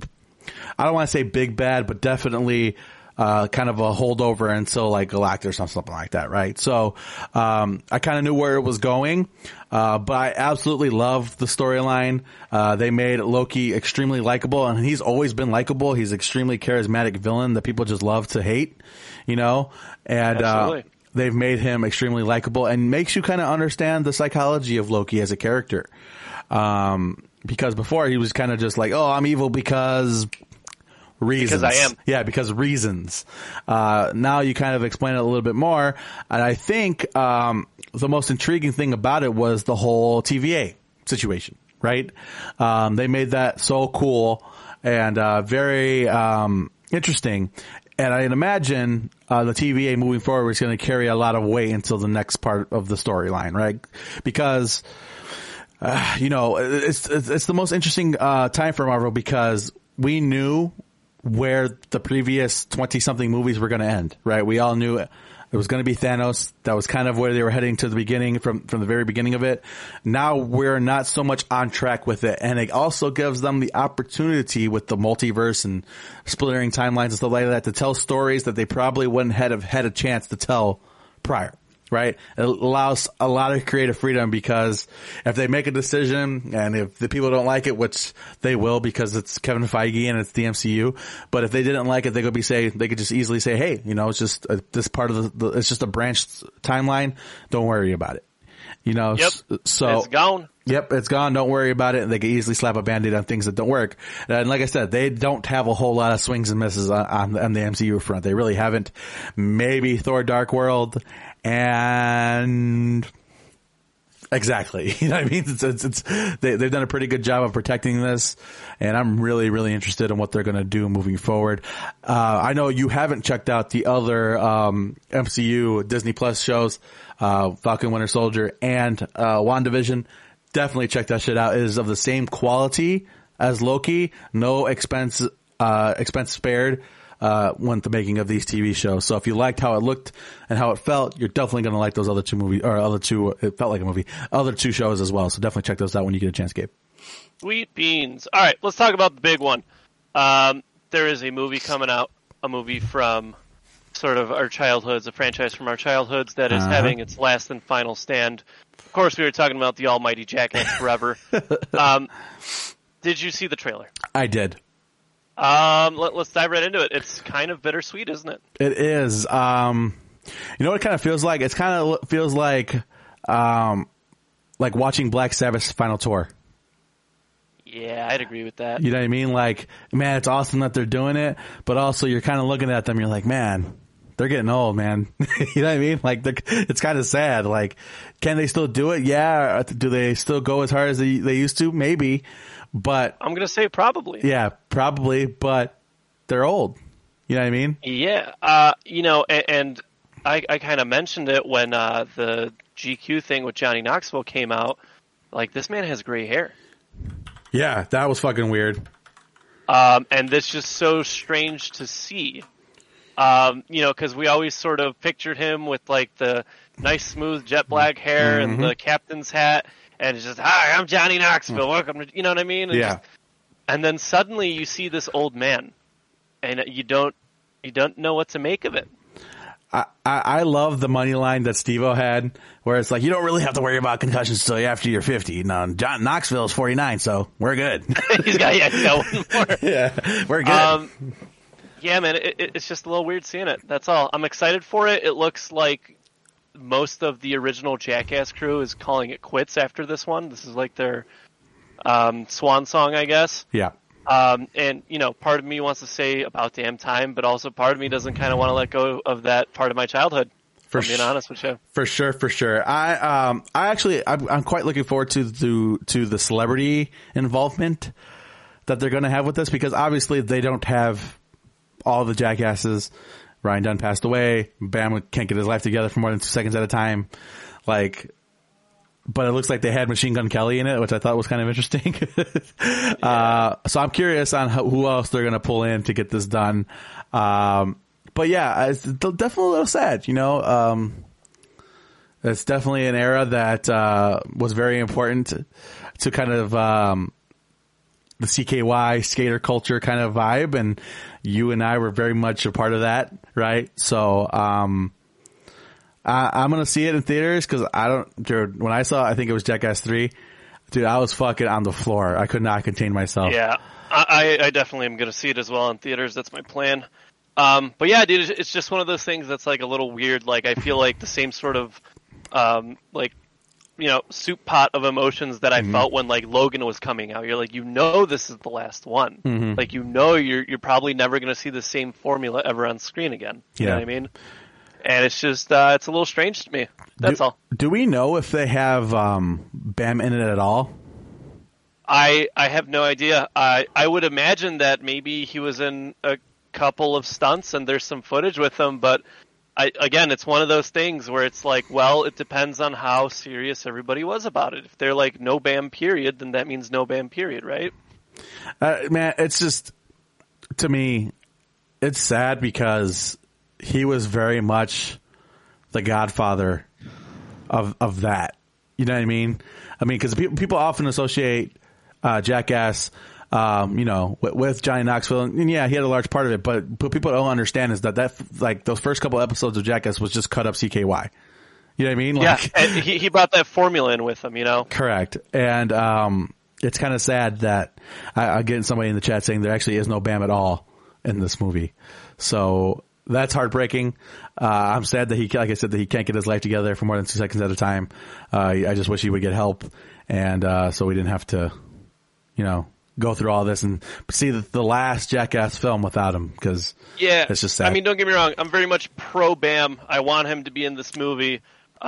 I don't want to say big bad, but definitely uh, kind of a holdover until like Galactus or something like that, right? So um, I kind of knew where it was going, uh, but I absolutely loved the storyline. Uh, they made Loki extremely likable, and he's always been likable. He's extremely charismatic villain that people just love to hate, you know, and. Uh, they've made him extremely likable and makes you kind of understand the psychology of Loki as a character. Um, because before he was kind of just like, oh, I'm evil because reasons. Because I am. Yeah, because reasons. Uh, now you kind of explain it a little bit more, and I think um, the most intriguing thing about it was the whole TVA situation. Right? Um, they made that so cool and uh, very um, interesting. And I imagine uh, the TVA moving forward is going to carry a lot of weight until the next part of the storyline, right? Because uh, you know, it's, it's, it's the most interesting, uh, time for Marvel because we knew where the previous 20 something movies were going to end, right? We all knew it, it was going to be Thanos. That was kind of where they were heading to the beginning from, from the very beginning of it. Now we're not so much on track with it. And it also gives them the opportunity with the multiverse and splitting timelines and stuff like that to tell stories that they probably wouldn't have had a chance to tell prior right? It allows a lot of creative freedom because if they make a decision and if the people don't like it, which they will because it's Kevin Feige and it's the MCU, but if they didn't like it, they could be say, they could just easily say, hey, you know, it's just a, this part of the, the, it's just a branched timeline. Don't worry about it. You know, Yep. so it's gone. Yep, it's gone. Don't worry about it. They can easily slap a band-aid on things that don't work. And like I said, they don't have a whole lot of swings and misses on, on, on the MCU front. They really haven't. Maybe Thor Dark World and exactly. (laughs) You know what I mean? It's, it's, it's they, they've done a pretty good job of protecting this and I'm really, really interested in what they're going to do moving forward. Uh, I know you haven't checked out the other, um, MCU Disney Plus shows, uh, Falcon Winter Soldier and, uh, WandaVision. Definitely check that shit out. It is of the same quality as Loki. No expense, uh, expense spared uh, when the making of these TV shows. So if you liked how it looked and how it felt, you're definitely going to like those other two movies or other two. It felt like a movie. Other two shows as well. So definitely check those out when you get a chance, Gabe. Sweet beans. All right, let's talk about the big one. Um, there is a movie coming out, a movie from sort of our childhoods, a franchise from our childhoods that is Uh-huh. having its last and final stand. Of course, we were talking about the almighty Jackass Forever. (laughs) um, did you see the trailer? I did. Um, let, us dive right into it. It's kind of bittersweet, isn't it? It is. Um, you know what it kind of feels like? It's kind of feels like, um, like watching Black Sabbath's final tour. Yeah, I'd agree with that. You know what I mean? Like, man, it's awesome that they're doing it, but also you're kind of looking at them. You're like, man, they're getting old, man. (laughs) you know what I mean? Like, it's kind of sad. Like, can they still do it? Yeah. Do they still go as hard as they, they used to? Maybe, but I'm gonna say probably. yeah, probably, but they're old. You know what I mean? Yeah, uh, you know, and, and I, I kind of mentioned it when uh, the GQ thing with Johnny Knoxville came out. Like, this man has gray hair. Yeah. That was fucking weird. Um, and this just so strange to see. Um, you know, because we always sort of pictured him with like the nice, smooth jet black hair and the captain's hat, and it's just, "Hi, I'm Johnny Knoxville. Welcome to," you know what I mean? And Yeah. just- and then suddenly you see this old man, and you don't, you don't know what to make of it. I, I love the money line that Steve-O had where it's like, you don't really have to worry about concussions until after you're 50. No, John Knoxville is 49, so we're good. (laughs) he's got, yeah, he's got one more. (laughs) yeah. We're good. Um, yeah, man, it, it's just a little weird seeing it. That's all. I'm excited for it. It looks like most of the original Jackass crew is calling it quits after this one. This is like their um, swan song, I guess. yeah. Um, and you know, part of me wants to say about damn time, but also part of me doesn't kind of want to let go of that part of my childhood. For being honest with you. For sure, for sure. I um I actually I'm, I'm quite looking forward to to to the celebrity involvement that they're going to have with this because obviously they don't have all the jackasses. Ryan Dunn passed away. Bam can't get his life together for more than two seconds at a time. Like, but it looks like they had Machine Gun Kelly in it, which I thought was kind of interesting. (laughs) uh, so I'm curious on who else they're going to pull in to get this done. Um, but yeah, it's definitely a little sad, you know. Um, it's definitely an era that uh, was very important to kind of um, the CKY skater culture kind of vibe, and you and I were very much a part of that, right? So um, I, I'm gonna see it in theaters because I don't. Dude, when I saw, I think it was Jackass Three. Dude, I was fucking on the floor. I could not contain myself. Yeah, I, I definitely am going to see it as well in theaters. That's my plan. Um, but yeah, dude, it's just one of those things that's like a little weird. Like I feel like the same sort of um, like you know soup pot of emotions that I Mm-hmm. felt when like Logan was coming out. You're like, you know, this is the last one. Mm-hmm. Like you know, you're you're probably never going to see the same formula ever on screen again. You know Yeah. what I mean? And it's just uh, it's a little strange to me. That's do, all. Do we know if they have um, Bam in it at all? I I have no idea. I I would imagine that maybe he was in a couple of stunts and there's some footage with him, but I again, it's one of those things where it's like, well, it depends on how serious everybody was about it. If they're like no bam period, then that means no bam period, right? Uh, man, it's just to me, it's sad because he was very much the godfather of of that. You know what I mean? I mean, because people people often associate uh, Jackass, um, you know, with, with Johnny Knoxville, and yeah, he had a large part of it. But what people don't understand is that that like those first couple episodes of Jackass was just cut up CKY. You know what I mean? Yeah, Like, and he he brought that formula in with him, you know. Correct. And um, it's kind of sad that I, I'm getting somebody in the chat saying there actually is no Bam at all in this movie. So that's heartbreaking. Uh, I'm sad that he, like I said, that he can't get his life together for more than two seconds at a time. Uh, I just wish he would get help, and uh, so we didn't have to, you know, go through all this and see the, the last Jackass film without him because Yeah, it's just sad. I mean, don't get me wrong. I'm very much pro Bam. I want him to be in this movie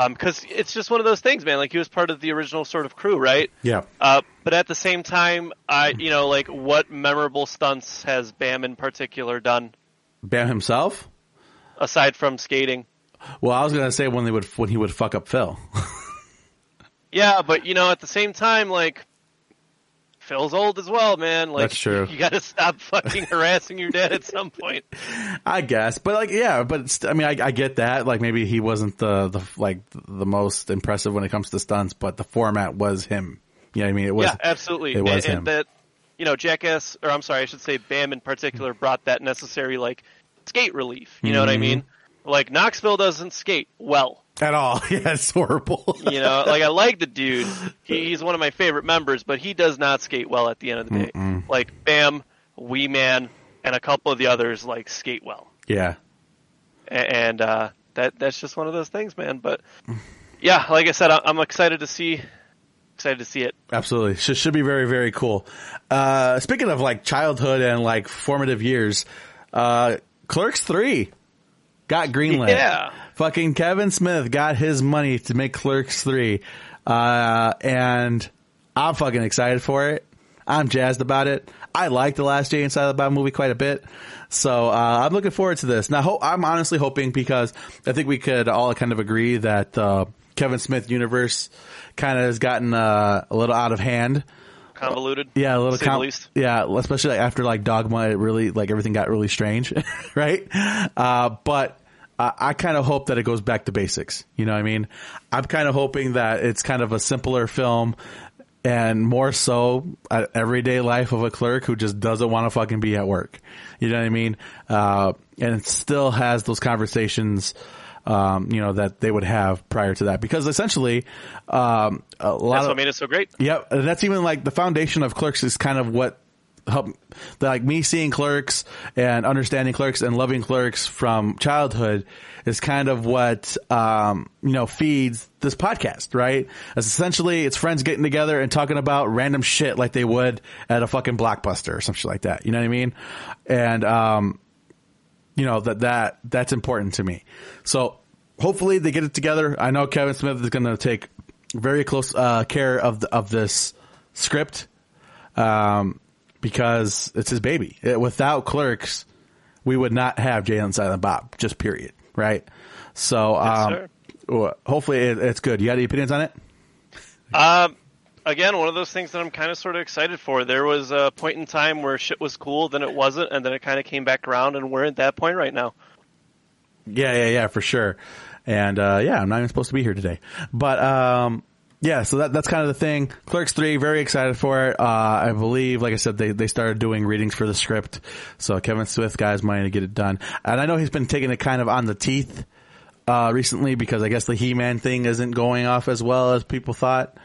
because it's just one of those things, man. Like he was part of the original sort of crew, right? yeah, Uh, but at the same time, I you know like what memorable stunts has Bam in particular done Bam himself. aside from skating? Well, I was gonna say when they would when he would fuck up Phil. (laughs) Yeah, but you know at the same time, like Phil's old as well, man. Like That's true. You got to stop fucking harassing your dad at some point. (laughs) I guess, but like, yeah, but I mean, I, I get that. Like, maybe he wasn't the, the like the most impressive when it comes to stunts, but the format was him. You know what I mean? It was. yeah, absolutely. it was and, him. and that you know Jackass, or I'm sorry, I should say Bam in particular, brought that necessary like skate relief. You know what I Mm-hmm. mean? Like Knoxville doesn't skate well. At all. (laughs) Yeah, it's horrible. You know, like I like the dude. (laughs) He, he's one of my favorite members, but he does not skate well at the end of the day. Like Bam, Wee Man, and a couple of the others like skate well, yeah. And uh, that that's just one of those things, man. But yeah, like I said, I'm excited to see excited to see it. Absolutely. Should, should be very, very cool. Uh, speaking of like childhood and like formative years, uh, Clerks 3 got greenlit. Yeah. Fucking Kevin Smith got his money to make Clerks 3. Uh, and I'm fucking excited for it. I'm jazzed about it. I like the last Jay and Silent Bob movie quite a bit. So, uh, I'm looking forward to this. Now, ho- I'm honestly hoping because I think we could all kind of agree that, uh, Kevin Smith universe kind of has gotten, uh, a little out of hand. Convoluted. Yeah, a little the com- Yeah, especially like after like Dogma, it really like everything got really strange, (laughs) right? Uh, but uh, I kind of hope that it goes back to basics. You know what I mean? I'm kind of hoping that it's kind of a simpler film and more so an everyday life of a clerk who just doesn't want to fucking be at work. You know what I mean? Uh, and it still has those conversations. Um, you know that they would have prior to that because essentially, um, a lot That's of what made it so great. Yep, and that's even like the foundation of Clerks is kind of what helped, like me seeing Clerks and understanding Clerks and loving Clerks from childhood is kind of what um, you know feeds this podcast, right? It's essentially it's friends getting together and talking about random shit like they would at a fucking blockbuster or some shit like that. You know what I mean? And um, you know that that that's important to me. So hopefully they get it together. I know Kevin Smith is going to take very close uh, care of the, of this script um, because it's his baby. Uh, Without Clerks, we would not have Jay and Silent Bob. Just period. Right. So um, sir. hopefully it, it's good. You got any opinions on it? Um, again, one of those things that I'm kind of sort of excited for. There was a point in time where shit was cool, then it wasn't, and then it kind of came back around, and we're at that point right now. Yeah, yeah, yeah, for sure. And uh, yeah, I'm not even supposed to be here today, but um, yeah. So that that's kind of the thing. Clerks three, very excited for it. Uh, I believe, like I said, they they started doing readings for the script, so Kevin Smith got his money to get it done. And I know he's been taking it kind of on the teeth uh, recently because I guess the He Man thing isn't going off as well as people thought.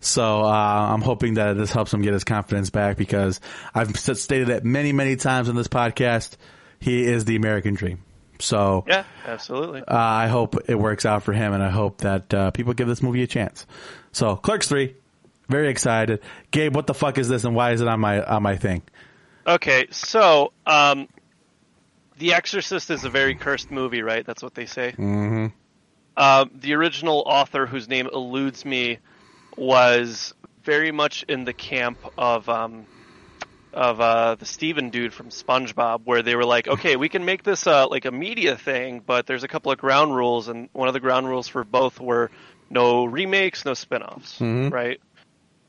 So uh, I'm hoping that this helps him get his confidence back because I've stated it many, many times on this podcast. He is the American dream. So Yeah, absolutely. uh, I hope it works out for him, and I hope that uh, people give this movie a chance. So Clerks three, very excited. Gabe, what the fuck is this, and why is it on my on my thing? Okay, so um, The Exorcist is a very cursed movie, right? That's what they say. Mm-hmm. Uh, the original author, whose name eludes me, was very much in the camp of um, of uh, the Steven dude from SpongeBob, where they were like, okay, we can make this uh, like a media thing, but there's a couple of ground rules, and one of the ground rules for both were no remakes, no spin-offs, right?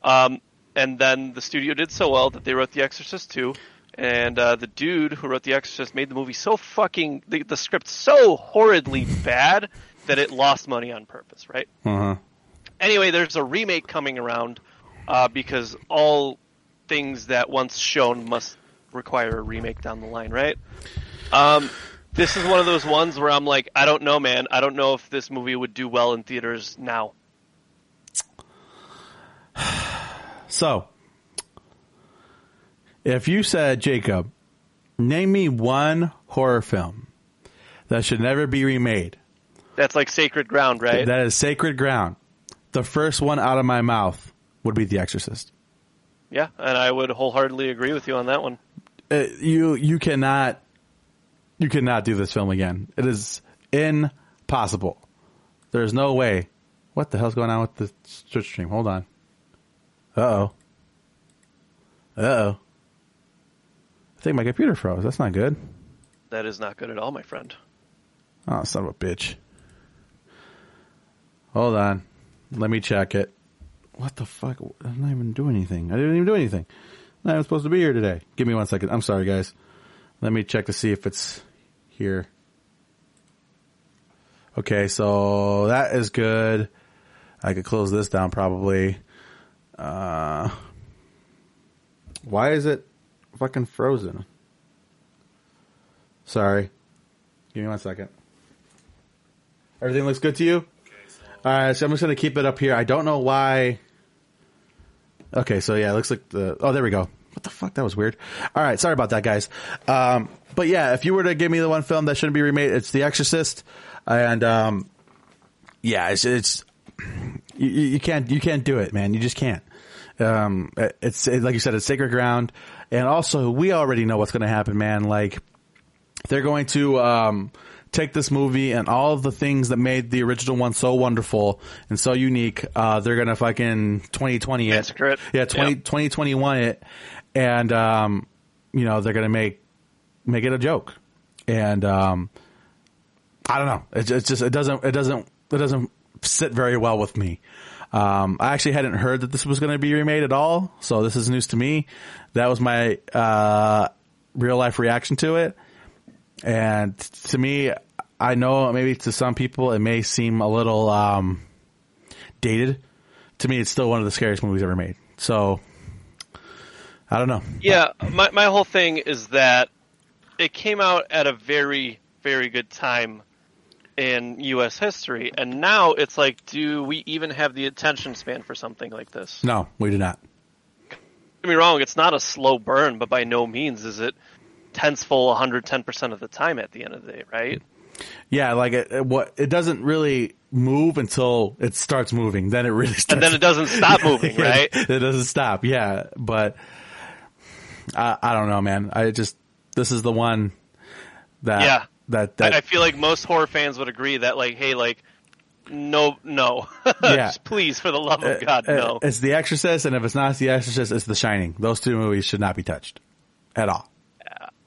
Um, and then the studio did so well that they wrote The Exorcist 2. And uh, the dude who wrote The Exorcist made the movie so fucking the, the script so horridly bad that it lost money on purpose, right? Uh-huh. Anyway, there's a remake coming around uh, because all things that once shown must require a remake down the line, right? Um, this is one of those ones where I'm like, I don't know, man. I don't know if this movie would do well in theaters now. (sighs) So, if you said, Jacob, name me one horror film that should never be remade, That's like sacred ground, right? that is sacred ground, the first one out of my mouth would be The Exorcist. Yeah, and I would wholeheartedly agree with you on that one. Uh, you you cannot you cannot do this film again. It is impossible. There's no way. What the hell's going on with the Twitch stream? Hold on. Uh oh. Uh oh. I think my computer froze. That's not good. That is not good at all, my friend. Oh, son of a bitch. Hold on. Let me check it. What the fuck? I'm not even doing anything. I didn't even do anything. I'm not even supposed to be here today. Give me one second. I'm sorry, guys. Let me check to see if it's here. Okay, so that is good. I could close this down probably. Uh, why is it fucking frozen? Sorry. Give me one second. Everything looks good to you? All right, so I'm just going to keep it up here. I don't know why. Okay, so yeah, it looks like the. Oh, there we go. What the fuck? That was weird. All right, sorry about that, guys. Um, but yeah, if you were to give me the one film that shouldn't be remade, it's The Exorcist, and um, yeah, it's it's you, you can't you can't do it, man. You just can't. Um, it's it, like you said, it's sacred ground, and also we already know what's going to happen, man. Like they're going to um, take this movie and all of the things that made the original one so wonderful and so unique. Uh, they're gonna fucking 2020 it. Massacre it. Yeah, 20, Yep. 2021 it, and um, you know they're gonna make make it a joke, and um, I don't know. It, just it doesn't it doesn't it doesn't sit very well with me. Um, I actually hadn't heard that this was going to be remade at all, so this is news to me. That was my uh, real life reaction to it, and to me, I know maybe to some people it may seem a little um, dated. To me, it's still one of the scariest movies ever made. So I don't know. Yeah, my my whole thing is that it came out at a very very good time in U.S. history, and now it's like, do we even have the attention span for something like this? No, we do not. Don't get me wrong, it's not a slow burn, but by no means is it tense full 110 percent of the time at the end of the day, right? Yeah, like it, it, what it doesn't really move until it starts moving. Then it really starts. And then it doesn't stop (laughs) moving, right? It doesn't stop. Yeah, but I, I don't know, man. I just this is the one that Yeah. that that I feel like most horror fans would agree that, like, hey, like, no, no, (laughs) Yeah. Just please, for the love of God, uh, no. it's The Exorcist, and if it's not The Exorcist, it's The Shining. Those two movies should not be touched at all.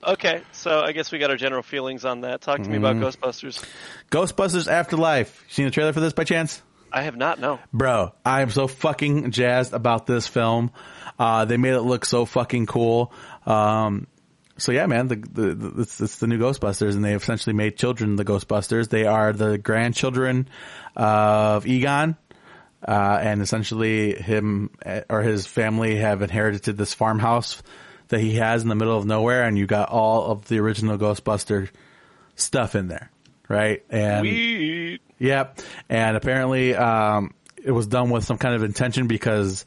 Okay, so I guess we got our general feelings on that. Talk to me about Mm-hmm. Ghostbusters. Ghostbusters Afterlife. You seen the trailer for this by chance? I have not, no. Bro, I am so fucking jazzed about this film. Uh, they made it look so fucking cool. Um, so yeah, man, the, the, the it's, it's the new Ghostbusters, and they essentially made children the Ghostbusters. They are the grandchildren of Egon, uh, and essentially him uh, or his family have inherited this farmhouse that he has in the middle of nowhere, and you got all of the original Ghostbuster stuff in there, right? And Sweet. Yep. And apparently, um, it was done with some kind of intention because,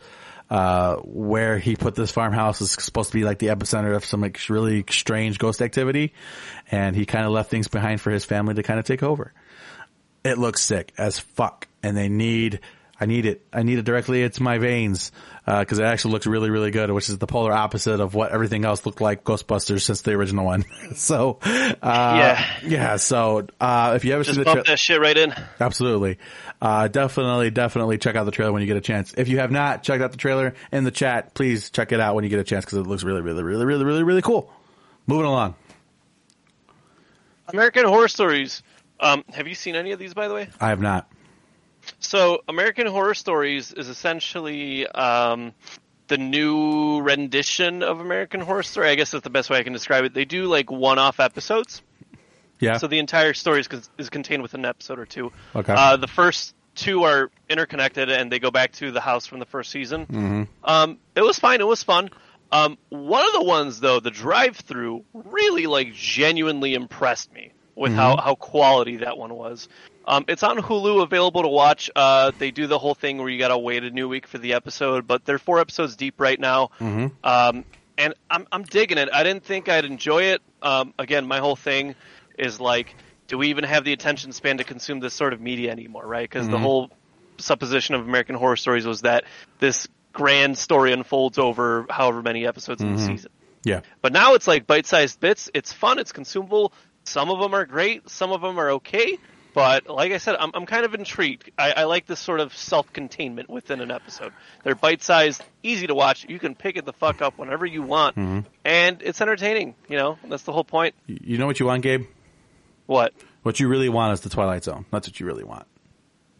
uh, where he put this farmhouse is supposed to be like the epicenter of some like really strange ghost activity, and he kind of left things behind for his family to kind of take over. It looks sick as fuck, and they need. I need it. I need it directly into my veins because it actually looks really, really good, which is the polar opposite of what everything else looked like Ghostbusters since the original one. (laughs) so, uh, Yeah. yeah. So, uh, if you ever Just seen the bump that shit right in. Absolutely. Uh, definitely, definitely check out the trailer when you get a chance. If you have not checked out the trailer in the chat, please check it out when you get a chance because it looks really, really, really, really, really, really cool. Moving along. American Horror Stories. Um, have you seen any of these, by the way? I have not. So, American Horror Stories is essentially um, the new rendition of American Horror Story. I guess that's the best way I can describe it. They do like one-off episodes, Yeah. so the entire story is, is contained within an episode or two. Okay. Uh, the first two are interconnected, and they go back to the house from the first season. Mm-hmm. Um, it was fine. It was fun. Um, one of the ones though, the drive-through, really like genuinely impressed me with how, how quality that one was. Um, it's on Hulu, available to watch. Uh, they do the whole thing where you gotta wait a new week for the episode, but they're four episodes deep right now. Um, and I'm I'm digging it. I didn't think I'd enjoy it. Um, again, my whole thing is like, do we even have the attention span to consume this sort of media anymore? Right? Because the whole supposition of American Horror Stories was that this grand story unfolds over however many episodes in the season. yeah. But now it's like bite-sized bits. It's fun. It's consumable. Some of them are great. Some of them are okay. But like I said, I'm, I'm kind of intrigued. I, I like this sort of self-containment within an episode. They're bite-sized, easy to watch. You can pick it the fuck up whenever you want, and it's entertaining. You know, that's the whole point. You know what you want, Gabe? What? What you really want is the Twilight Zone. That's what you really want.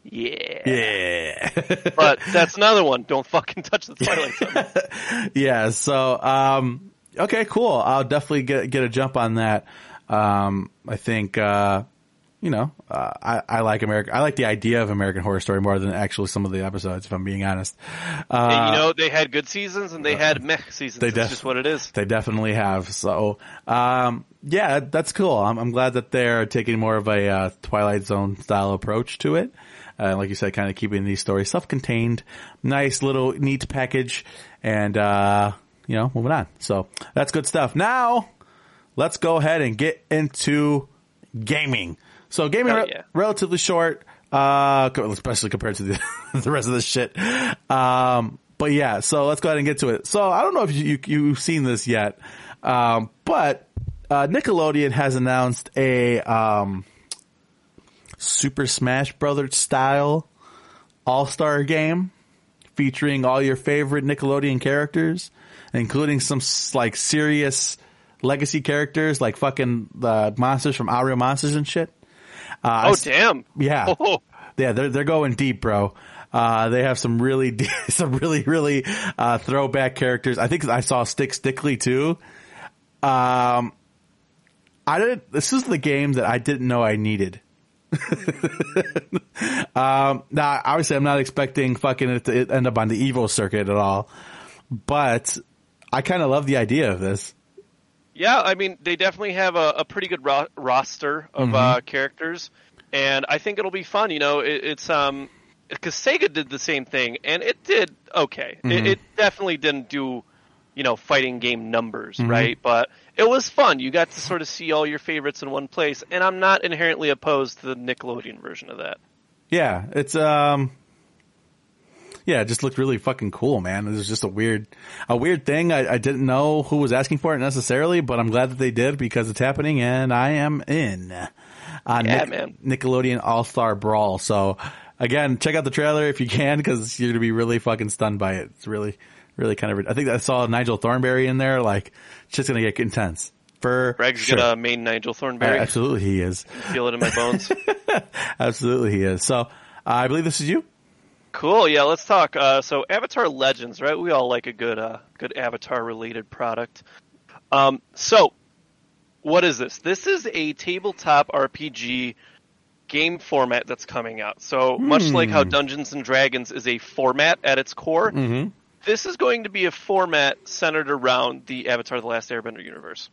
Yeah. Yeah. But (laughs) that's another one. Don't fucking touch the Twilight Zone. (laughs) yeah. So, um, okay, cool. I'll definitely get get a jump on that. Um, I think, uh, you know, uh, I, I like American. I like the idea of American Horror Story more than actually some of the episodes. If I'm being honest, uh, you know, they had good seasons and they had meh seasons. They def- just what it is. they definitely have. So, um, yeah, that's cool. I'm, I'm glad that they're taking more of a uh, Twilight Zone style approach to it. Uh, like you said, kind of keeping these stories self-contained, nice little neat package, and uh, you know, moving on. So that's good stuff. Now, let's go ahead and get into gaming. So gaming, Hell re- relatively short, uh, especially compared to the, (laughs) the rest of the shit. Um, but yeah, so let's go ahead and get to it. So I don't know if you, you you've seen this yet, um, but uh, Nickelodeon has announced a um, Super Smash Brothers style All Star game featuring all your favorite Nickelodeon characters, including some like serious legacy characters like fucking the monsters from Real Monsters and shit. Uh, Oh, damn. yeah, (laughs) Oh. yeah, they're they're going deep, bro. Uh, they have some really (laughs) some really really uh, throwback characters. I think I saw Stick Stickly too. Um, I did. This is the game that I didn't know I needed. (laughs) um, now, obviously, I'm not expecting fucking it to end up on the Evo circuit at all, but I kind of love the idea of this. Yeah, I mean, they definitely have a, a pretty good ro- roster of uh, characters, and I think it'll be fun. You know, it, it's um because Sega did the same thing, and it did okay. It, it definitely didn't do, you know, fighting game numbers, right? But it was fun. You got to sort of see all your favorites in one place, and I'm not inherently opposed to the Nickelodeon version of that. Yeah, it's um yeah, it just looked really fucking cool, man. It was just a weird a weird thing. I, I didn't know who was asking for it necessarily, but I'm glad that they did because it's happening and I am in. Uh, Yeah, man. Nickelodeon All Star Brawl. So again, check out the trailer if you can because you're gonna be really fucking stunned by it. It's really, really kind of. I think I saw Nigel Thornberry in there. Like, it's just gonna get intense for Greg's sure. gonna main Nigel Uh, Thornberry. absolutely, he is. Feel it in my bones. (laughs) Absolutely, he is. So uh, I believe this is you. Cool. Yeah, let's talk. Uh, so, Avatar Legends, right? We all like a good, uh, good Avatar-related product. Um, so, what is this? This is a tabletop RPG game format that's coming out. So, much like how Dungeons and Dragons is a format at its core, this is going to be a format centered around the Avatar: The Last Airbender universe.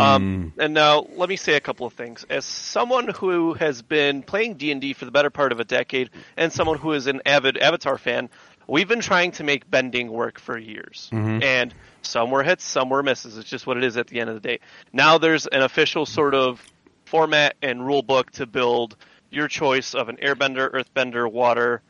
Um, and now, let me say a couple of things. As someone who has been playing D and D for the better part of a decade, and someone who is an avid Avatar fan, we've been trying to make bending work for years, and some were hits, some were misses. It's just what it is at the end of the day. Now there's an official sort of format and rule book to build your choice of an airbender, earthbender, water,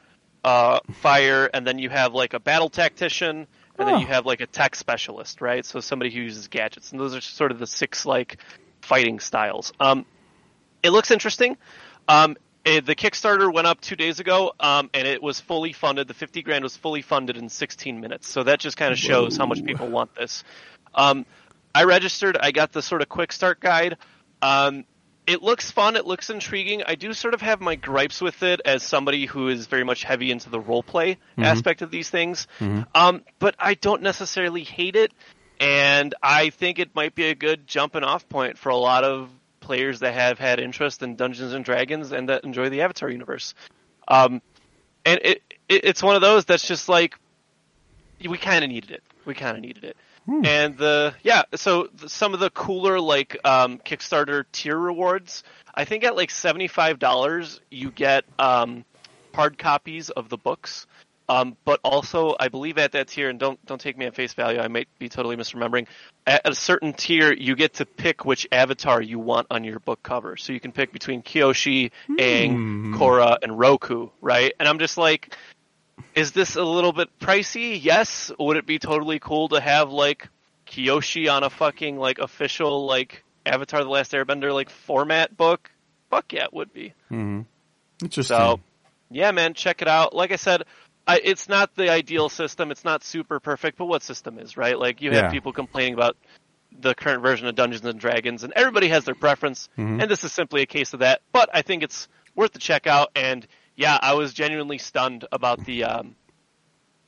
uh, fire, and then you have like a battle tactician, and then Oh. you have like a tech specialist, right? So somebody who uses gadgets, and those are sort of the six like fighting styles. Um, it looks interesting. Um, it, the Kickstarter went up two days ago, um, and it was fully funded. The fifty grand was fully funded in sixteen minutes. So that just kind of shows how much people want this. Um, I registered. I got the sort of quick start guide. Um, it looks fun. It looks intriguing. I do sort of have my gripes with it as somebody who is very much heavy into the role play aspect of these things. Um, but I don't necessarily hate it, and I think it might be a good jumping off point for a lot of players that have had interest in Dungeons and Dragons and that enjoy the Avatar universe. Um, and it, it it's one of those that's just like we kind of needed it. We kind of needed it. And the yeah, so some of the cooler like um, Kickstarter tier rewards, I think at like seventy five dollars you get um, hard copies of the books. Um, but also, I believe at that tier, and don't don't take me at face value, I might be totally misremembering. At a certain tier, you get to pick which avatar you want on your book cover. So you can pick between Kyoshi, Aang, Korra, and Roku, right? And I'm just like, is this a little bit pricey? Yes. Would it be totally cool to have like Kyoshi on a fucking like official like Avatar: The Last Airbender like format book? Fuck yeah, it would be. Mm-hmm. Interesting. So, yeah, man, check it out. Like I said, I, it's not the ideal system. It's not super perfect, but what system is right? Like you have Yeah. people complaining about the current version of Dungeons and Dragons, and everybody has their preference, Mm-hmm. and this is simply a case of that. But I think it's worth the check out. And yeah, I was genuinely stunned about the um,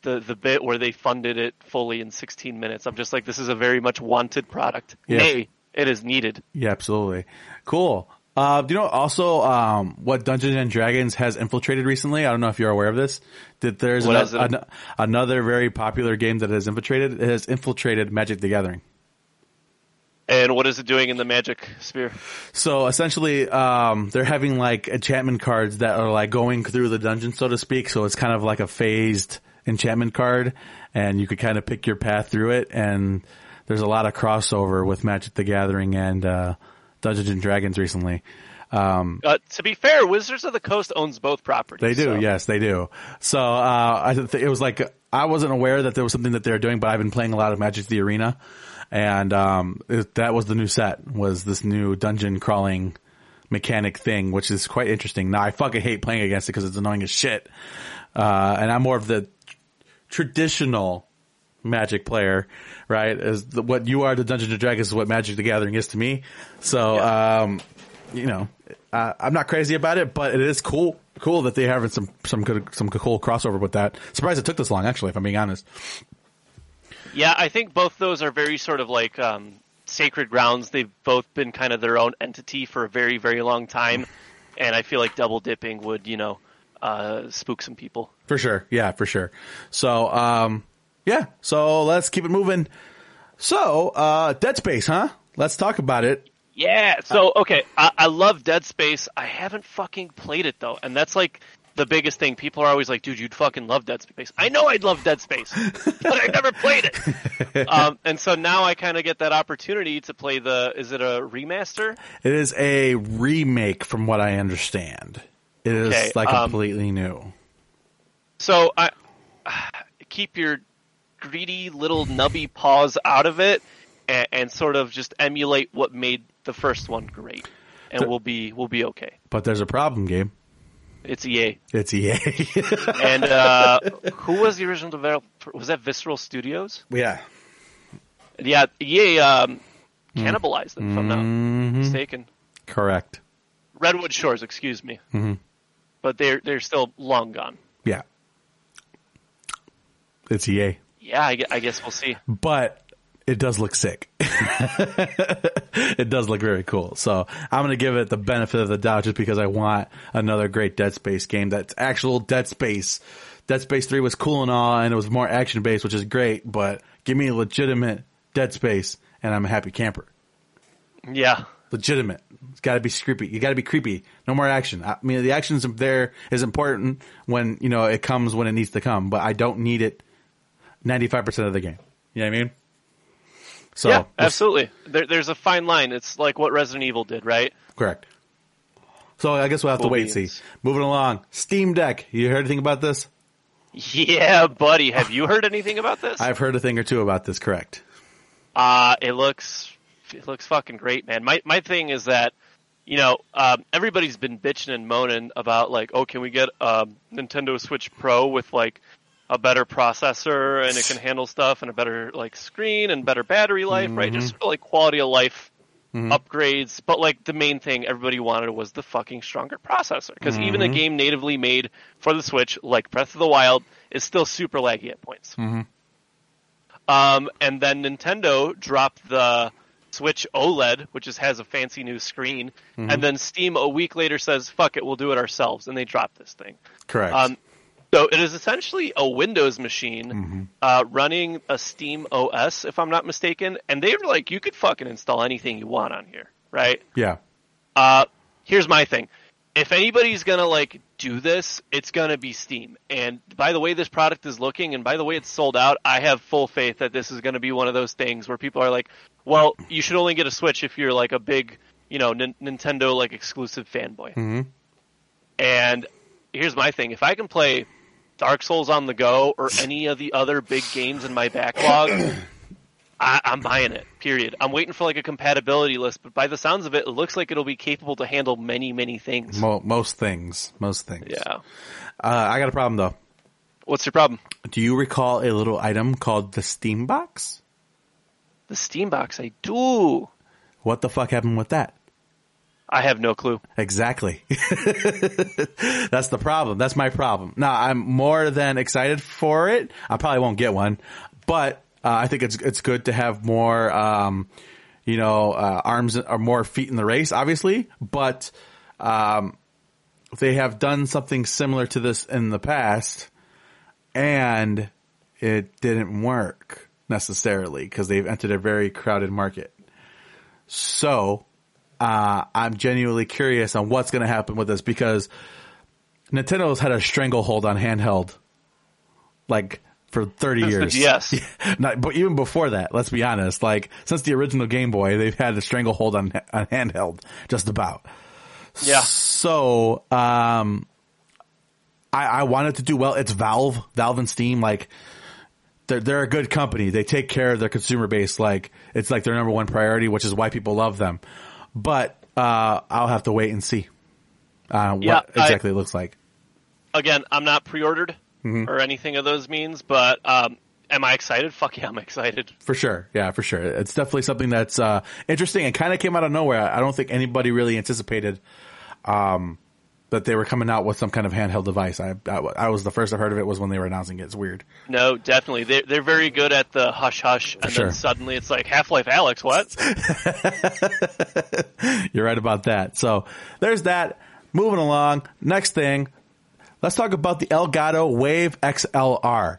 the the bit where they funded it fully in 16 minutes. I'm just like, this is a very much wanted product. Yeah. Nay, it is needed. Yeah, absolutely. Cool. Uh, do you know also um, what Dungeons and Dragons has infiltrated recently? I don't know if you're aware of this. That there's What ano- is it? ano- another very popular game that has infiltrated. It has infiltrated Magic the Gathering. And what is it doing in the magic sphere? So essentially, um, they're having like enchantment cards that are like going through the dungeon, so to speak. So it's kind of like a phased enchantment card, and you could kind of pick your path through it. And there's a lot of crossover with Magic the Gathering and uh, Dungeons and Dragons recently. Um, Uh, to be fair, Wizards of the Coast owns both properties. They do, so- yes, they do. So uh, I th- it was like I wasn't aware that there was something that they were doing, but I've been playing a lot of Magic the Arena, and um, it, that was the new set was this new dungeon crawling mechanic thing, which is quite interesting. Now I fucking hate playing against it because it's annoying as shit, uh, and I'm more of the traditional Magic player, right? Is the, what you are to Dungeons and Dragons is what Magic the Gathering is to me. So, um, you know, uh, I'm not crazy about it, but it is cool, cool that they having some some good some cool crossover with that. Surprised it took this long, actually, if I'm being honest. Yeah, I think both those are very sort of like um, sacred grounds. They've both been kind of their own entity for a very, very long time, and I feel like double dipping would, you know, uh, spook some people. For sure, yeah, for sure. So, um, yeah, so let's keep it moving. So, uh, Dead Space, huh? Let's talk about it. Yeah. So okay, I, I love Dead Space. I haven't fucking played it though, and that's like the biggest thing. People are always like, "Dude, you'd fucking love Dead Space." I know I'd love Dead Space, (laughs) but I never played it. (laughs) um, and so now I kind of get that opportunity to play the. Is it a remaster? It is a remake, from what I understand. It is Okay, like um, completely new. So I (sighs) keep your greedy little nubby paws out of it, and, and sort of just emulate what made the first one great, and we'll be we'll be okay. But there's a problem, Gabe. It's EA. It's EA. (laughs) And uh, who was the original developer? Was that Visceral Studios? yeah. Yeah, EA um, cannibalized them, if I'm not Mhm. mistaken. Correct. Redwood Shores, excuse me. Mhm. But they're they're still long gone. Yeah. It's EA. Yeah, I, I guess we'll see. But it does look sick. (laughs) it does look very cool. So I'm going to give it the benefit of the doubt just because I want another great Dead Space game that's actual Dead Space. Dead Space 3 was cool and all, and it was more action based, which is great, but give me a legitimate Dead Space, and I'm a happy camper. Yeah, legitimate. It's got to be creepy. You got to be creepy. No more action. I mean, the action there is important when you know it comes when it needs to come, but I don't need it ninety five percent of the game. You know what I mean? So yeah, absolutely. There, there's a fine line. It's like what Resident Evil did, right? Correct. So I guess we'll have to wait and see. Moving along, Steam Deck. You heard anything about this? Yeah, buddy. Have you heard anything about this? I've heard a thing or two about this. Correct. Uh, it looks it looks fucking great, man. My my thing is that you know um, everybody's been bitching and moaning about like, oh, can we get a Nintendo Switch Pro with like a better processor and it can handle stuff and a better like screen and better battery life, mm-hmm. right? Just like quality of life mm-hmm. upgrades. But like the main thing everybody wanted was the fucking stronger processor because mm-hmm. even a game natively made for the Switch, like Breath of the Wild, is still super laggy at points. Mm-hmm. Um, and then Nintendo dropped the Switch OLED, which just has a fancy new screen, mm-hmm. and then Steam a week later says, "Fuck it, we'll do it ourselves," and they drop this thing. Correct. Um, so it is essentially a Windows machine mm-hmm. uh, running a Steam OS, if I'm not mistaken. And they were like, you could fucking install anything you want on here, right? Yeah. Uh, here's my thing. If anybody's gonna like do this, it's gonna be Steam. And by the way this product is looking, and by the way it's sold out, I have full faith that this is gonna be one of those things where people are like, well, you should only get a Switch if you're like a big, you know, N- Nintendo like exclusive fanboy. Mm-hmm. And here's my thing: if I can play Dark Souls on the go or any of the other big games in my backlog, I, am buying it. Period. I'm waiting for like a compatibility list, but by the sounds of it, it looks like it'll be capable to handle many, many things. Mo- most things. Most things. Yeah. Uh, I got a problem though. What's your problem? Do you recall a little item called the Steam Box? The Steam Box, I do. What the fuck happened with that? I have no clue. Exactly. (laughs) That's the problem. That's my problem. Now I'm more than excited for it. I probably won't get one, but uh, I think it's it's good to have more, um, you know, uh, arms or more feet in the race, obviously. But um, they have done something similar to this in the past, and it didn't work necessarily because they've entered a very crowded market. So uh, I'm genuinely curious on what's going to happen with this because Nintendo's had a stranglehold on handheld, like for 30 since (laughs) years. Yes. (laughs) Not, but even before that, let's be honest, like since the original Game Boy, they've had a stranglehold on, on handheld, just about. Yeah. So, um, I, I wanted to do well. It's Valve, Valve and Steam, like, they're, they're a good company. They take care of their consumer base. Like, it's like their number one priority, which is why people love them but uh, I'll have to wait and see uh, yeah, what exactly I, it looks like. Again, I'm not pre-ordered mm-hmm. or anything of those means, but um, am I excited? (laughs) Fuck yeah, I'm excited. For sure. Yeah, for sure. It's definitely something that's uh, interesting and kind of came out of nowhere. I don't think anybody really anticipated um, that they were coming out with some kind of handheld device. I, I, I, was the first I heard of it was when they were announcing it. It's weird. No, definitely. They're, they're very good at the hush hush, and sure. then suddenly it's like Half Life Alyx. What? (laughs) You're right about that. So there's that. Moving along. Next thing, let's talk about the Elgato Wave XLR.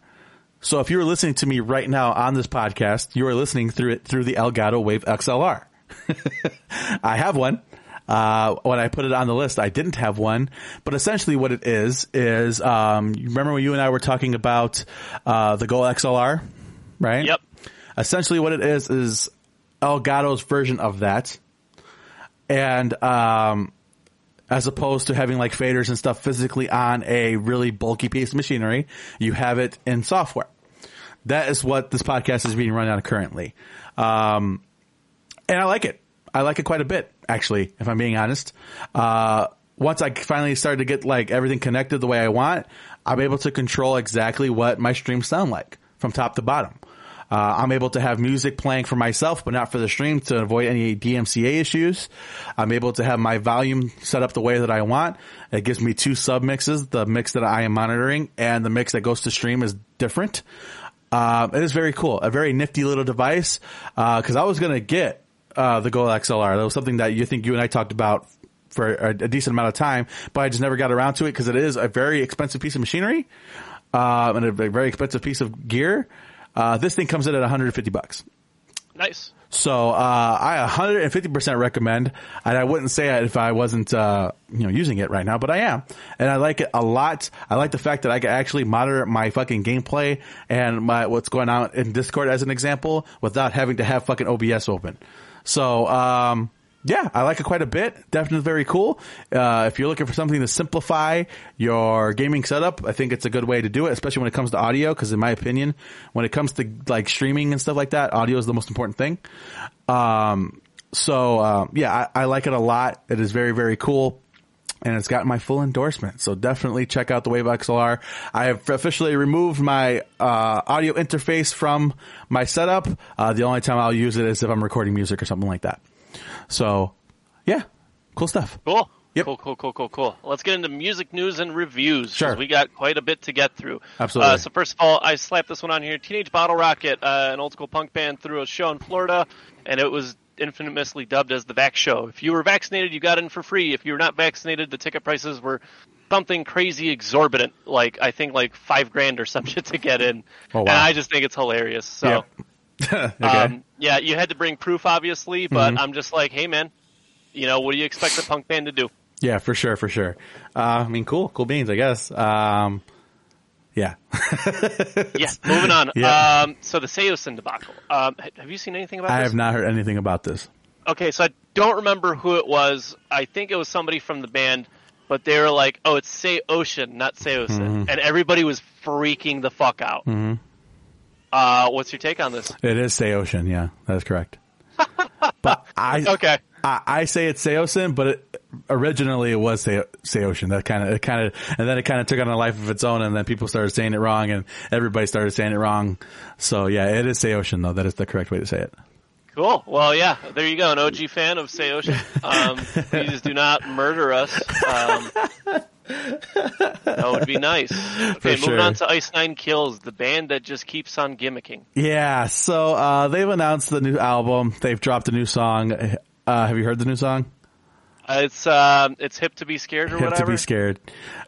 So if you were listening to me right now on this podcast, you are listening through it through the Elgato Wave XLR. (laughs) I have one. Uh, when I put it on the list, I didn't have one, but essentially what it is, is, um, remember when you and I were talking about, uh, the Go XLR, right? Yep. Essentially what it is, is Elgato's version of that. And, um, as opposed to having like faders and stuff physically on a really bulky piece of machinery, you have it in software. That is what this podcast is being run on currently. Um, and I like it. I like it quite a bit actually, if I'm being honest. Uh, once I finally started to get like everything connected the way I want, I'm able to control exactly what my streams sound like from top to bottom. Uh, I'm able to have music playing for myself, but not for the stream to avoid any DMCA issues. I'm able to have my volume set up the way that I want. It gives me two sub mixes. The mix that I am monitoring and the mix that goes to stream is different. Uh, it is very cool. A very nifty little device. Uh, cause I was going to get uh, the Go XLR. That was something that you think you and I talked about for a, a decent amount of time, but I just never got around to it because it is a very expensive piece of machinery, uh, and a very expensive piece of gear. Uh, this thing comes in at 150 bucks. Nice. So uh, I 150% recommend, and I wouldn't say it if I wasn't uh, you know using it right now, but I am, and I like it a lot. I like the fact that I can actually monitor my fucking gameplay and my what's going on in Discord as an example without having to have fucking OBS open. So um, yeah, I like it quite a bit. Definitely very cool. Uh, if you're looking for something to simplify your gaming setup, I think it's a good way to do it, especially when it comes to audio. Because in my opinion, when it comes to like streaming and stuff like that, audio is the most important thing. Um, so uh, yeah, I, I like it a lot. It is very very cool and it's got my full endorsement. So definitely check out the Wave XLR. I have officially removed my uh, audio interface from my setup. Uh, the only time I'll use it is if I'm recording music or something like that. So, yeah, cool stuff. Cool. Yep. Cool, cool, cool, cool, cool. Let's get into music news and reviews. Sure. We got quite a bit to get through. Absolutely. Uh, so first of all, I slapped this one on here. Teenage Bottle Rocket, uh, an old school punk band, threw a show in Florida, and it was infamously dubbed as the Vax Show. If you were vaccinated, you got in for free. If you were not vaccinated, the ticket prices were something crazy exorbitant, like I think like five grand or (laughs) some shit to get in. Oh, wow. And I just think it's hilarious. So. (laughs) okay. Um, yeah, you had to bring proof, obviously, but Mm-hmm. I'm just like, hey, man, you know, what do you expect a punk band to do? yeah, for sure, for sure. Uh, I mean, cool, cool beans, I guess. Um, yeah. (laughs) Yeah, moving on. Yeah. Um, so the Saosin debacle. Um, ha- have you seen anything about I this? have not heard anything about this. Okay, so I don't remember who it was. I think it was somebody from the band, but they were like, "Oh, it's Say Ocean, not Saosin," Mm-hmm. and everybody was freaking the fuck out. Mm-hmm. Uh, what's your take on this? It is Say Ocean, yeah, that is correct. (laughs) but I, Okay. I, I say it's Saosin, but it, originally it was Say, Seocean. That kind of, it kind of, and then it kind of took on a life of its own, and then people started saying it wrong, and everybody started saying it wrong. So yeah, it is Seocean though. That is the correct way to say it. Cool. Well, yeah, there you go. An OG fan of Ocean. Um, (laughs) please do not murder us. Um, that would be nice. Okay, moving on to Ice Nine Kills, the band that just keeps on gimmicking. Yeah, so uh, they've announced the new album. They've dropped a new song. Uh, have you heard the new song? Uh, it's um, it's hip to be scared or Have whatever. to be scared.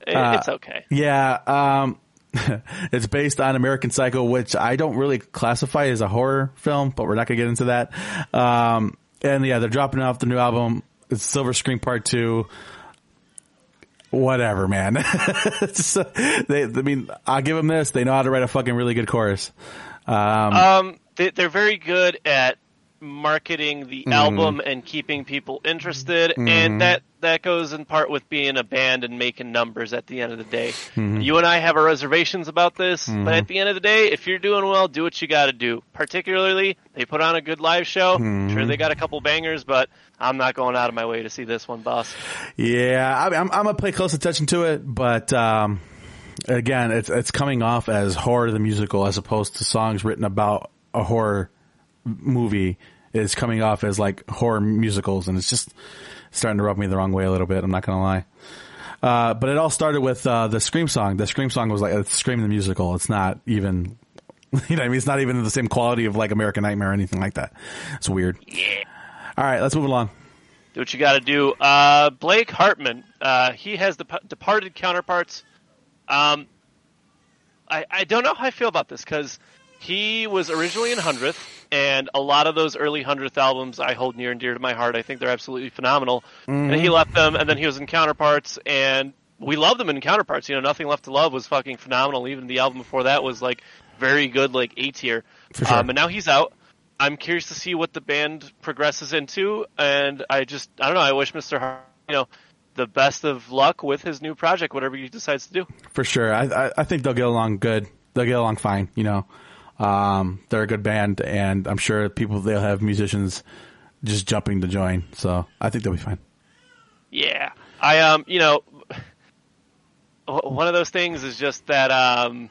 Uh, it's okay. Yeah, um, (laughs) it's based on American Psycho, which I don't really classify as a horror film, but we're not gonna get into that. Um, and yeah, they're dropping off the new album. It's Silver Scream Part Two. Whatever, man. (laughs) Uh, they, I mean, I'll give them this. They know how to write a fucking really good chorus. Um, Um, they, they're very good at marketing the Mm-hmm. album and keeping people interested, and that that goes in part with being a band and making numbers. At the end of the day, Mm-hmm. you and I have our reservations about this, but at the end of the day, if you're doing well, do what you got to do. Particularly, they put on a good live show. Sure, they got a couple bangers, but I'm not going out of my way to see this one, boss. Yeah, I, I'm, I'm gonna pay close attention to it, but um, again, it's it's coming off as horror the musical as opposed to songs written about a horror movie. Is coming off as like horror musicals, and it's just starting to rub me the wrong way a little bit. I'm not gonna lie. Uh, but it all started with uh, the Scream song. The Scream song was like it's Scream the musical. It's not even, (laughs) you know, I mean, it's not even the same quality of like American Nightmare or anything like that. It's weird. Yeah. All right, let's move along. do what you got to do. Uh, Blake Hardman, uh, he has the departed counterparts. Um, I, I don't know how I feel about this because he was originally in Hundredth, and a lot of those early Hundredth albums I hold near and dear to my heart. I think they're absolutely phenomenal. And he left them, and then he was in Counterparts, and we loved them in Counterparts. You know, Nothing Left to Love was fucking phenomenal. Even the album before that was like very good, like A tier. For sure. Um, and now he's out. I'm curious to see what the band progresses into, and I just I don't know. I wish Mr. Hart, you know, the best of luck with his new project, whatever he decides to do. For sure. I, I, I think they'll get along good. They'll get along fine, you know. Um, they're a good band and I'm sure people, they'll have musicians just jumping to join. So I think they'll be fine. Yeah, I um, you know, one of those things is just that um,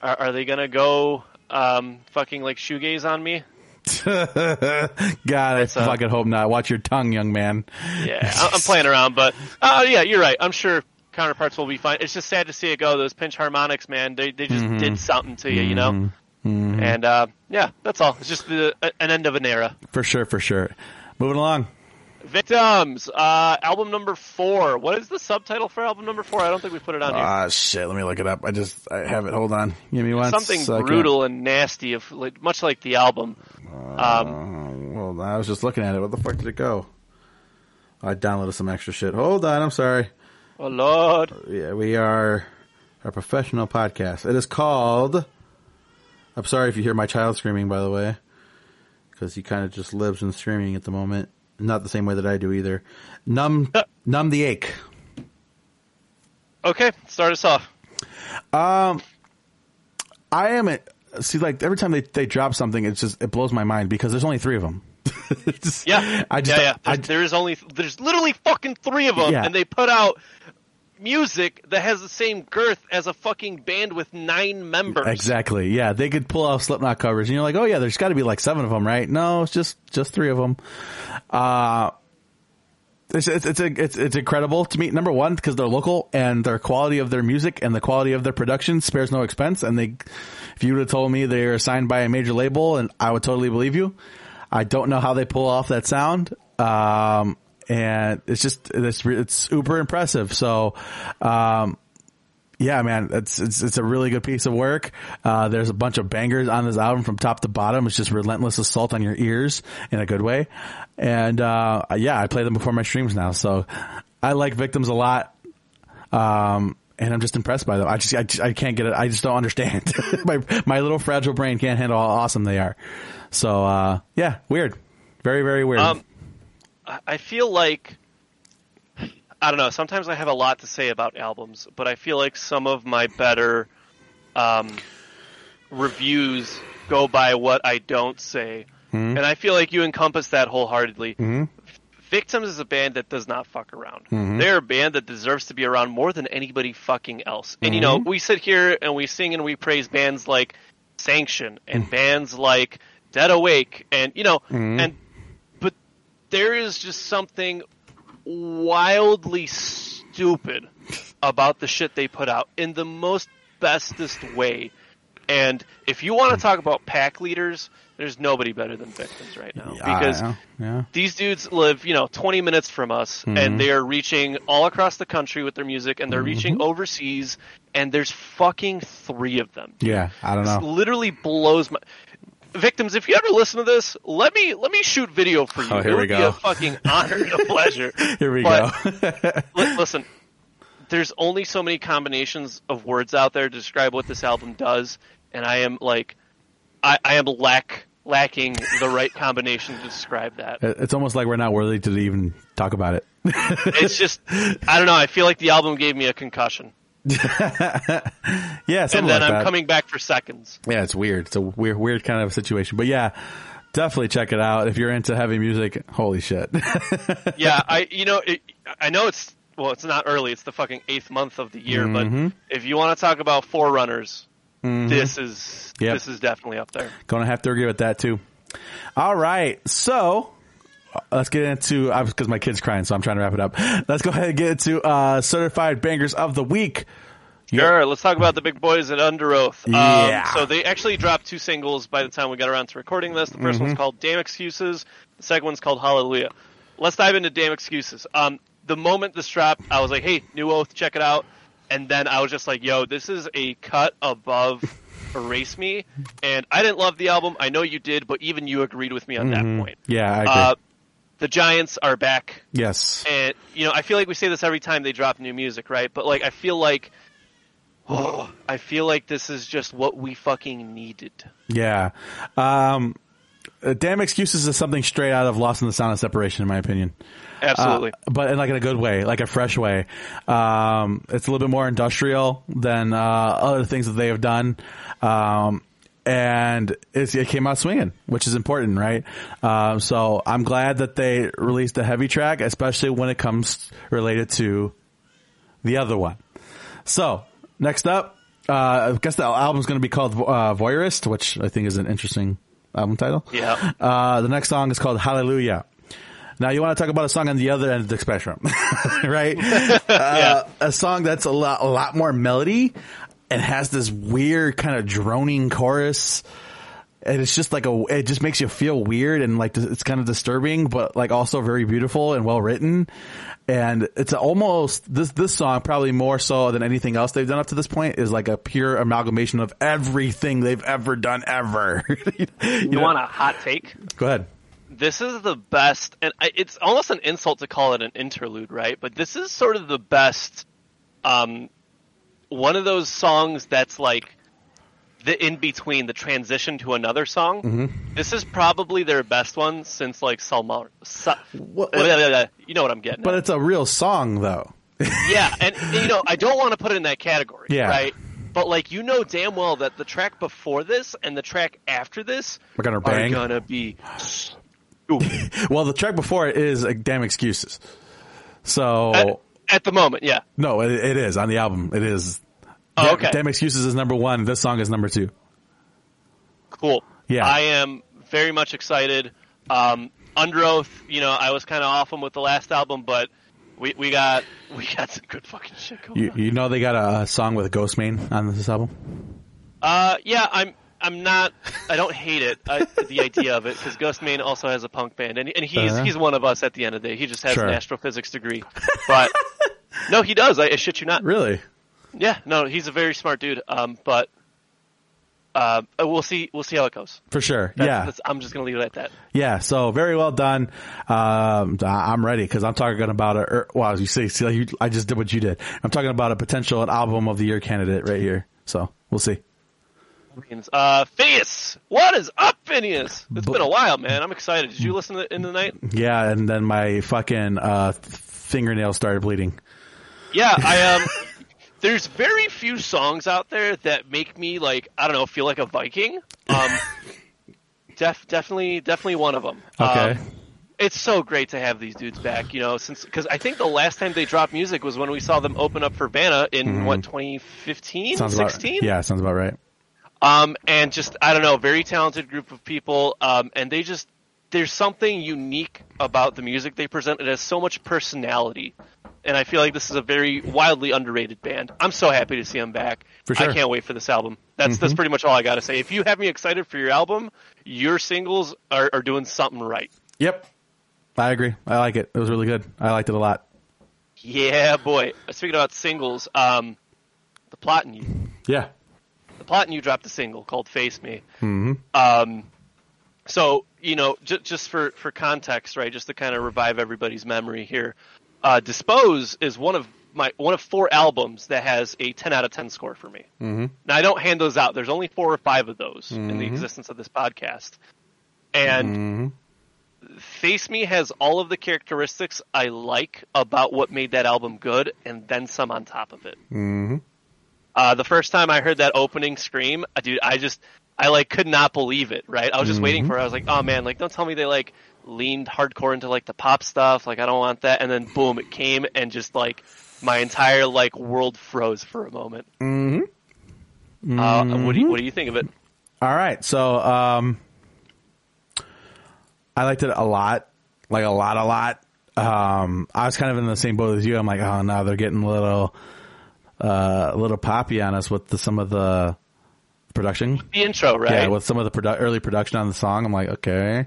are, are they gonna go um, fucking like shoegaze on me? (laughs) God, I uh, fucking hope not. Watch your tongue, young man. Yeah, I'm playing around, but uh, yeah, you're right. I'm sure counterparts will be fine. It's just sad to see it go. Those pinch harmonics, man, they they just did something to you, you know. And uh, yeah, that's all. It's just the, an end of an era. For sure, for sure. Moving along. Victims, uh, album number four. What is the subtitle for album number four? I don't think we put it on here. Ah, shit. Let me look it up. I just, I have it. Hold on. Give me one Something second. brutal and nasty, of like, much like the album. Um, well, I was just looking at it. What the fuck did it go? I downloaded some extra shit. Hold on, I'm sorry. oh Lord, Yeah, we are a professional podcast. It is called. I'm sorry if you hear my child screaming, by the way, because he kind of just lives in screaming at the moment. Not the same way that I do either. Numb, numb the ache. okay, start us off. Um, I am at see like every time they they drop something, it's just it blows my mind because there's only three of them. (laughs) It's- Yeah, I just yeah, yeah. don't- I, There's, there is only there's literally fucking three of them, Yeah. and they put out music that has the same girth as a fucking band with nine members. exactly. Yeah, they could pull off Slipknot covers, and you're like, oh yeah, there's got to be like seven of them, right? No, it's just just three of them. Uh it's it's it's, it's, it's incredible to me. Number one, because they're local and their quality of their music and the quality of their production spares no expense. And they, if you would have told me they're signed by a major label, and I would totally believe you. I don't know how they pull off that sound. Um, and it's just it's it's super impressive. So, um, yeah, man, it's it's it's a really good piece of work. Uh, there's a bunch of bangers on this album from top to bottom. It's just relentless assault on your ears in a good way. And uh, yeah, I play them before my streams now, so I like Victims a lot. Um, and I'm just impressed by them. I just I, just- I can't get it. I just don't understand. (laughs) my my little fragile brain can't handle how awesome they are. So uh, yeah, weird, very very weird. Um, I- feel like I don't know. Sometimes I have a lot to say about albums, but I feel like some of my better um, reviews go by what I don't say, Hmm. and I feel like you encompass that wholeheartedly. Mm-hmm. Victims is a band that does not fuck around. They're a band that deserves to be around more than anybody fucking else. And you know, Mm-hmm. we sit here and we sing and we praise bands like Sanction and Mm. bands like Dead Awake, and you know, Mm-hmm. and there is just something wildly stupid about the shit they put out in the most bestest way. And if you want to talk about pack leaders, there's nobody better than victims right now because yeah, yeah. these dudes live, you know, 20 minutes from us Mm-hmm. and they're reaching all across the country with their music and they're Mm-hmm. reaching overseas and there's fucking 3 of them. yeah, I don't This know. literally blows my victims if you ever listen to this let me let me shoot video for oh, you Oh, here it we would be go. a fucking honor and a (laughs) pleasure Here we But- go. (laughs) Li- listen there's only so many combinations of words out there to describe what this album does and i am like i, I am lack lacking the right combination to describe that It's almost like we're not worthy to even talk about it. it's just i don't know i feel like the album gave me a concussion (laughs) Yeah, and then like i'm that. coming back for seconds Yeah, it's weird. It's a weird, weird kind of situation. But yeah, definitely check it out if you're into heavy music. Holy shit! (laughs) yeah, I you know it, I know it's well, it's not early. It's the fucking eighth month of the year. Mm-hmm. But if you want to talk about forerunners, this is Yep. this is definitely up there. Gonna have to agree with that too. All right, so let's get into because my kid's crying, so I'm trying to wrap it up. Let's go ahead and get into uh, certified bangers of the week. Sure, let's talk about the big boys at Under Oath. Um, Yeah. so they actually dropped two singles by the time we got around to recording this. The 1st Mm-hmm. one's called "Damn Excuses." The second one's called "Hallelujah." Let's dive into "Damn Excuses." Um, the moment this dropped, I was like, "Hey, New Oath, check it out!" And then I was just like, "Yo, this is a cut above Erase Me." And I didn't love the album. I know you did, but even you agreed with me on that point. Yeah, I agree. Uh, the Giants are back yes. and you know, I feel like we say this every time they drop new music, right? But like, I feel like, oh, I feel like this is just what we fucking needed. Yeah. Um, uh, damn excuses is something straight out of Lost in the Sound of Separation, in my opinion. Absolutely. Uh, but in like in a good way, like a fresh way. Um, it's a little bit more industrial than uh, other things that they have done. Um, and it's, it came out swinging, which is important, right? Um, so I'm glad that they released a heavy track, especially when it comes related to the other one. So next up, uh, I guess the album's going to be called uh, Voyeurist, which I think is an interesting album title. Yeah. Uh, the next song is called Hallelujah. Now you want to talk about a song on the other end of the spectrum, (laughs) right? (laughs) uh, a song that's a lot, a lot more melody and has this weird kind of droning chorus. and it's just like a it just makes you feel weird and like it's kind of disturbing but like also very beautiful and well written. And it's almost this this song probably more so than anything else they've done up to this point is like a pure amalgamation of everything they've ever done ever. (laughs) You, you want a hot take? Go ahead. This is the best and it's almost an insult to call it an interlude right? But this is sort of the best um one of those songs that's like the in between, the transition to another song. Mm-hmm. This is probably their best one since like Salma. Sa- Well, you know what I'm getting. but at. it's a real song though (laughs) yeah, and you know I don't want to put it in that category. Yeah. Right. But like you know damn well that the track before this and the track after this We're gonna are gonna be. (laughs) well the track before it is like, damn excuses so At, the moment, yeah. no it, it is on the album it is Oh, Damn- okay. damn excuses is number one this song is number two Cool. Yeah. I am very much excited. Um, Under Oath, you know, I was kind of off them with the last album, but we, we got we got some good fucking shit going. You, on. you know they got a, a song with Ghostemane on this album. Uh, yeah, I'm I'm not. I don't hate it. I, the idea of it because Ghostemane also has a punk band, and and he's Uh-huh. he's one of us at the end of the day. He just has Sure. an astrophysics degree, but no, he does. I, I shit you not. Really? Yeah, no, he's a very smart dude. Um, but uh, we'll see. We'll see how it goes. For sure. That's, yeah. that's, I'm just gonna leave it at that. Yeah. So very well done. Um, I'm ready because I'm talking about a. er, Well, you see, see, you, I just did what you did. I'm talking about a potential album of the year candidate right here. So we'll see. Uh, Phinehas, what is up, Phinehas? It's been a while, man. I'm excited. Did you listen to it in the night? Yeah, and then my fucking uh, fingernails started bleeding. Yeah, I um. (laughs) There's very few songs out there that make me like I don't know feel like a Viking. Um, (laughs) def definitely definitely one of them. Okay. Um, it's so great to have these dudes back, you know, since because I think the last time they dropped music was when we saw them open up for Vanna in what 2015, Mm-hmm. Sounds about 16. yeah, sounds about right. Um, and just I don't know, very talented group of people. Um, and they just there's something unique about the music they present. It has so much personality, and I feel like this is a very wildly underrated band. I'm so happy to see them back. For sure. Mm-hmm. I can't wait for this album. That's that's pretty much all I got to say. If you have me excited for your album, your singles are, are doing something right. Yep. I agree. I like it. It was really good. I liked it a lot. Yeah, boy. Speaking about singles, um, the plot in you. Yeah. the plot and you dropped a single called "Face Me." Mm-hmm. Um, so you know, j- just for for context, right? Just to kind of revive everybody's memory here, uh, "Dispose" is one of my one of four albums that has a 10 out of 10 score for me. Mm-hmm. Now I don't hand those out. There's only four or five of those in the existence of this podcast, and. Face Me has all of the characteristics I like about what made that album good, and then some on top of it. Uh, the first time I heard that opening scream, dude, I just, I like could not believe it. Right? I was just waiting for. it. I was like, oh man, like don't tell me they like leaned hardcore into like the pop stuff. Like I don't want that. And then boom, it came and just like my entire like world froze for a moment. Mm-hmm. Uh, what do you What do you think of it? All right. So, um, I liked it a lot, like a lot, a lot. Um, I was kind of in the same boat as you. I'm like, oh no, they're getting a little, uh, a little poppy on us with the, some of the production. The intro, right? Yeah, with some of the produ- early production on the song, I'm like, okay.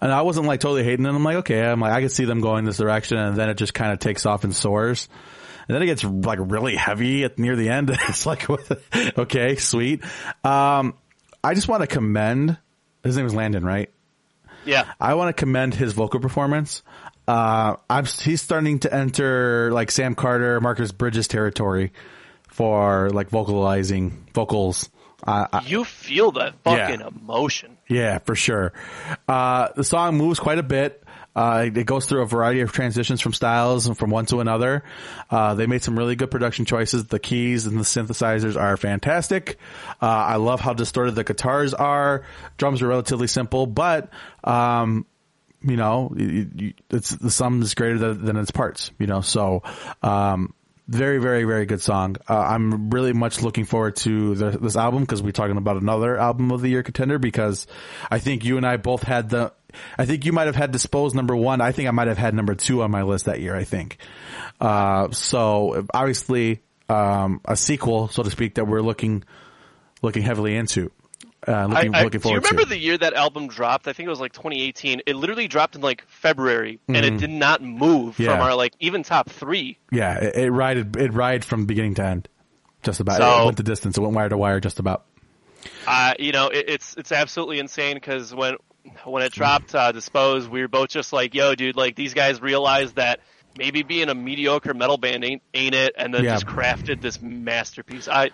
And I wasn't like totally hating it. I'm like, okay. I'm like, I can see them going this direction, and then it just kind of takes off and soars. And then it gets like really heavy at near the end. (laughs) it's like, (laughs) okay, sweet. Um, I just want to commend. His name is Landon, right? yeah. I want to commend his vocal performance. Uh, I'm, he's starting to enter like Sam Carter, Marcus Bridges territory for like vocalizing vocals. Uh, I- You feel that Yeah. fucking emotion. yeah, for sure. Uh, the song moves quite a bit. Uh, it goes through a variety of transitions from styles and from one to another. Uh, they made some really good production choices. The keys and the synthesizers are fantastic. Uh, I love how distorted the guitars are. Drums are relatively simple, but, um, you know, it's the sum is greater than, than its parts, you know, so, um, very, very, very good song. Uh, I'm really much looking forward to the, this album because we're talking about another album of the year contender because I think you and I both had the, I think you might have had Dispose number one. I think I might have had number two on my list that year, I think. Uh, so obviously, um, a sequel, so to speak, that we're looking, looking heavily into. Uh, looking, I, I, looking do you remember to. the year that album dropped? I think it was like 2018. It literally dropped in like February, and it did not move Mm-hmm. Yeah. from our like even top three. yeah, it, it rided it ride from beginning to end, just about. So- it went the distance. It went wire to wire, just about. Uh, you know, it, it's it's absolutely insane because when when it dropped, uh, Dispose, we were both just like, "Yo, dude! Like these guys realized that maybe being a mediocre metal band ain't ain't it," and then Yeah. just crafted this masterpiece. I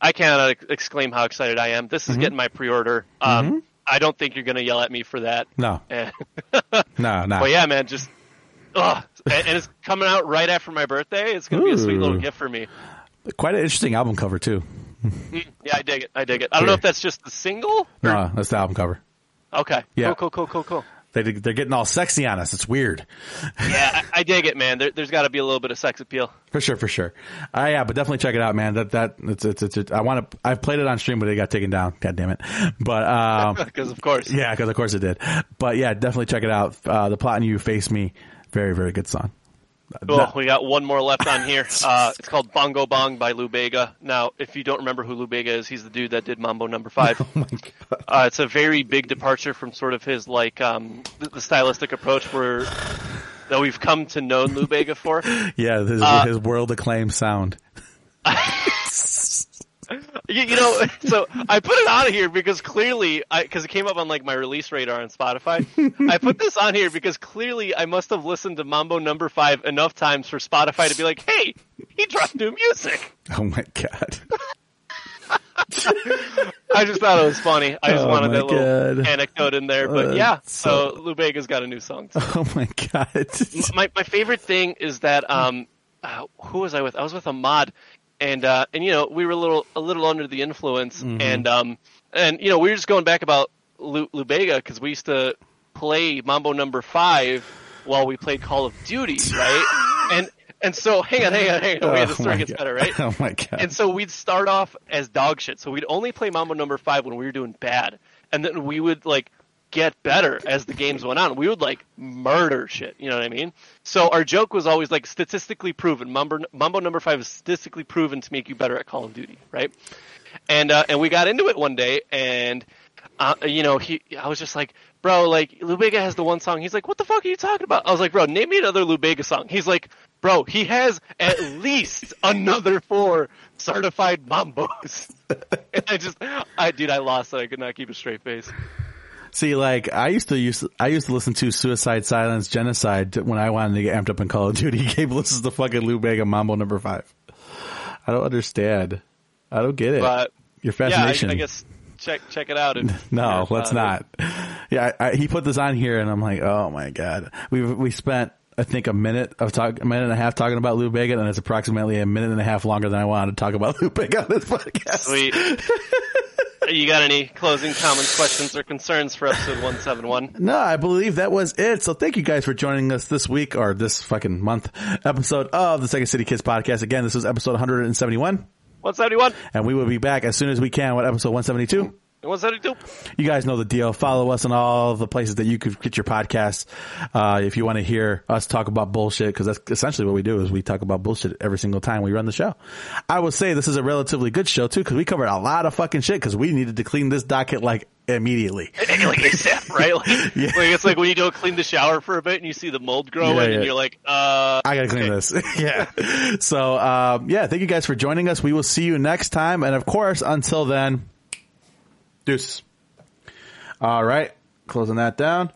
I cannot ex- exclaim how excited I am. This is Mm-hmm. getting my pre-order. Um, I don't think you're gonna yell at me for that. No, (laughs) no, no. But yeah, man, just ugh. And, and it's coming out right after my birthday. It's gonna be a sweet little gift for me. Quite an interesting album cover too. Yeah, I dig it. I dig it. I don't know if that's just the single. Or, No, that's the album cover. Okay. Yeah. Cool. Cool. Cool. Cool. Cool. They they're getting all sexy on us. It's weird. Yeah, I, I dig it, man. There, there's got to be a little bit of sex appeal. For sure, for sure. Uh, yeah, but definitely check it out, man. That that it's it's, it's, it's I want to. I've played it on stream, but it got taken down. God damn it. But um, (laughs) Because of course. yeah, because of course it did. But yeah, definitely check it out. Uh, the plot and you face me. Very very good song. Cool. We got one more left on here. (laughs) Uh, it's called Bongo Bong by Lou Bega. Now, if you don't remember who Lou Bega is, he's the dude that did Mambo Number (laughs) Five. Oh my god. Uh, it's a very big departure from sort of his like um, the, the stylistic approach where that we've come to know Lou Bega for. (laughs) Yeah, his Uh, his world acclaimed sound. (laughs) You, you know, so I put it on here because clearly, because it came up on like my release radar on Spotify. I put this on here because clearly I must have listened to Mambo Number Five enough times for Spotify to be like, "Hey, he dropped new music." Oh my god. (laughs) I just thought it was funny. I just Oh wanted that little anecdote in there. But Uh, yeah, so- so Lou Bega's got a new song. Oh my god. my my favorite thing is that um, uh, who was I with? I was with a mod, and uh, and you know we were a little a little under the influence, Mm-hmm. and um, and you know we were just going back about Lu, Lou because we used to play Mambo Number Five while we played Call of Duty, (laughs) right? and and so hang on, hang on, hang on. Wait, the Oh story gets God. better, right? (laughs) Oh my god. And so we'd start off as dog shit. So we'd only play Mambo number five when we were doing bad. And then we would like get better as the games went on. We would like murder shit. You know what I mean? So our joke was always like statistically proven. Mambo, Mambo number five is statistically proven to make you better at Call of Duty, right? And uh, and we got into it one day, and uh, you know, he, I was just like, bro, like Lou Bega has the one song. He's like, what the fuck are you talking about? I was like, bro, name me another Lou Bega song. He's like, bro, he has at (laughs) least another four certified mambos. (laughs) and I just, I dude, I lost. I could not keep a straight face. See, like I used to use I used to listen to Suicide Silence Genocide when I wanted to get amped up in Call of Duty. (laughs) Gabe listens to fucking Lou Bega Mambo number five. I don't understand. I don't get it. But Your yeah, I. I guess check check it out. If (laughs) no, you're, let's uh, not. Yeah, I, I, he put this on here, and I'm like, oh my god. We we spent I think a minute of talk, a minute and a half talking about Lou Bega, and it's approximately a minute and a half longer than I wanted to talk about (laughs) Lou Bega on this podcast. Sweet. You got any closing comments, questions, or concerns for episode 171? No, I believe that was it. So thank you guys for joining us this week or this fucking month episode of the Second City Kids podcast. Again, this was episode 171 171 and we will be back as soon as we can with episode 172. And 172. You guys know the deal. Follow us on all the places that you could get your podcasts. Uh, if you want to hear us talk about bullshit, because that's essentially what we do is we talk about bullshit every single time we run the show. I would say this is a relatively good show too, because we covered a lot of fucking shit because we needed to clean this docket like immediately. (laughs) like ASAP, right? Like, (laughs) Yeah. like it's like when you go clean the shower for a bit and you see the mold growing Yeah, yeah. and you're like, uh, I gotta clean this. (laughs) yeah. So, um, yeah, thank you guys for joining us. We will see you next time. And of course, until then, deuces. All right. Closing that down.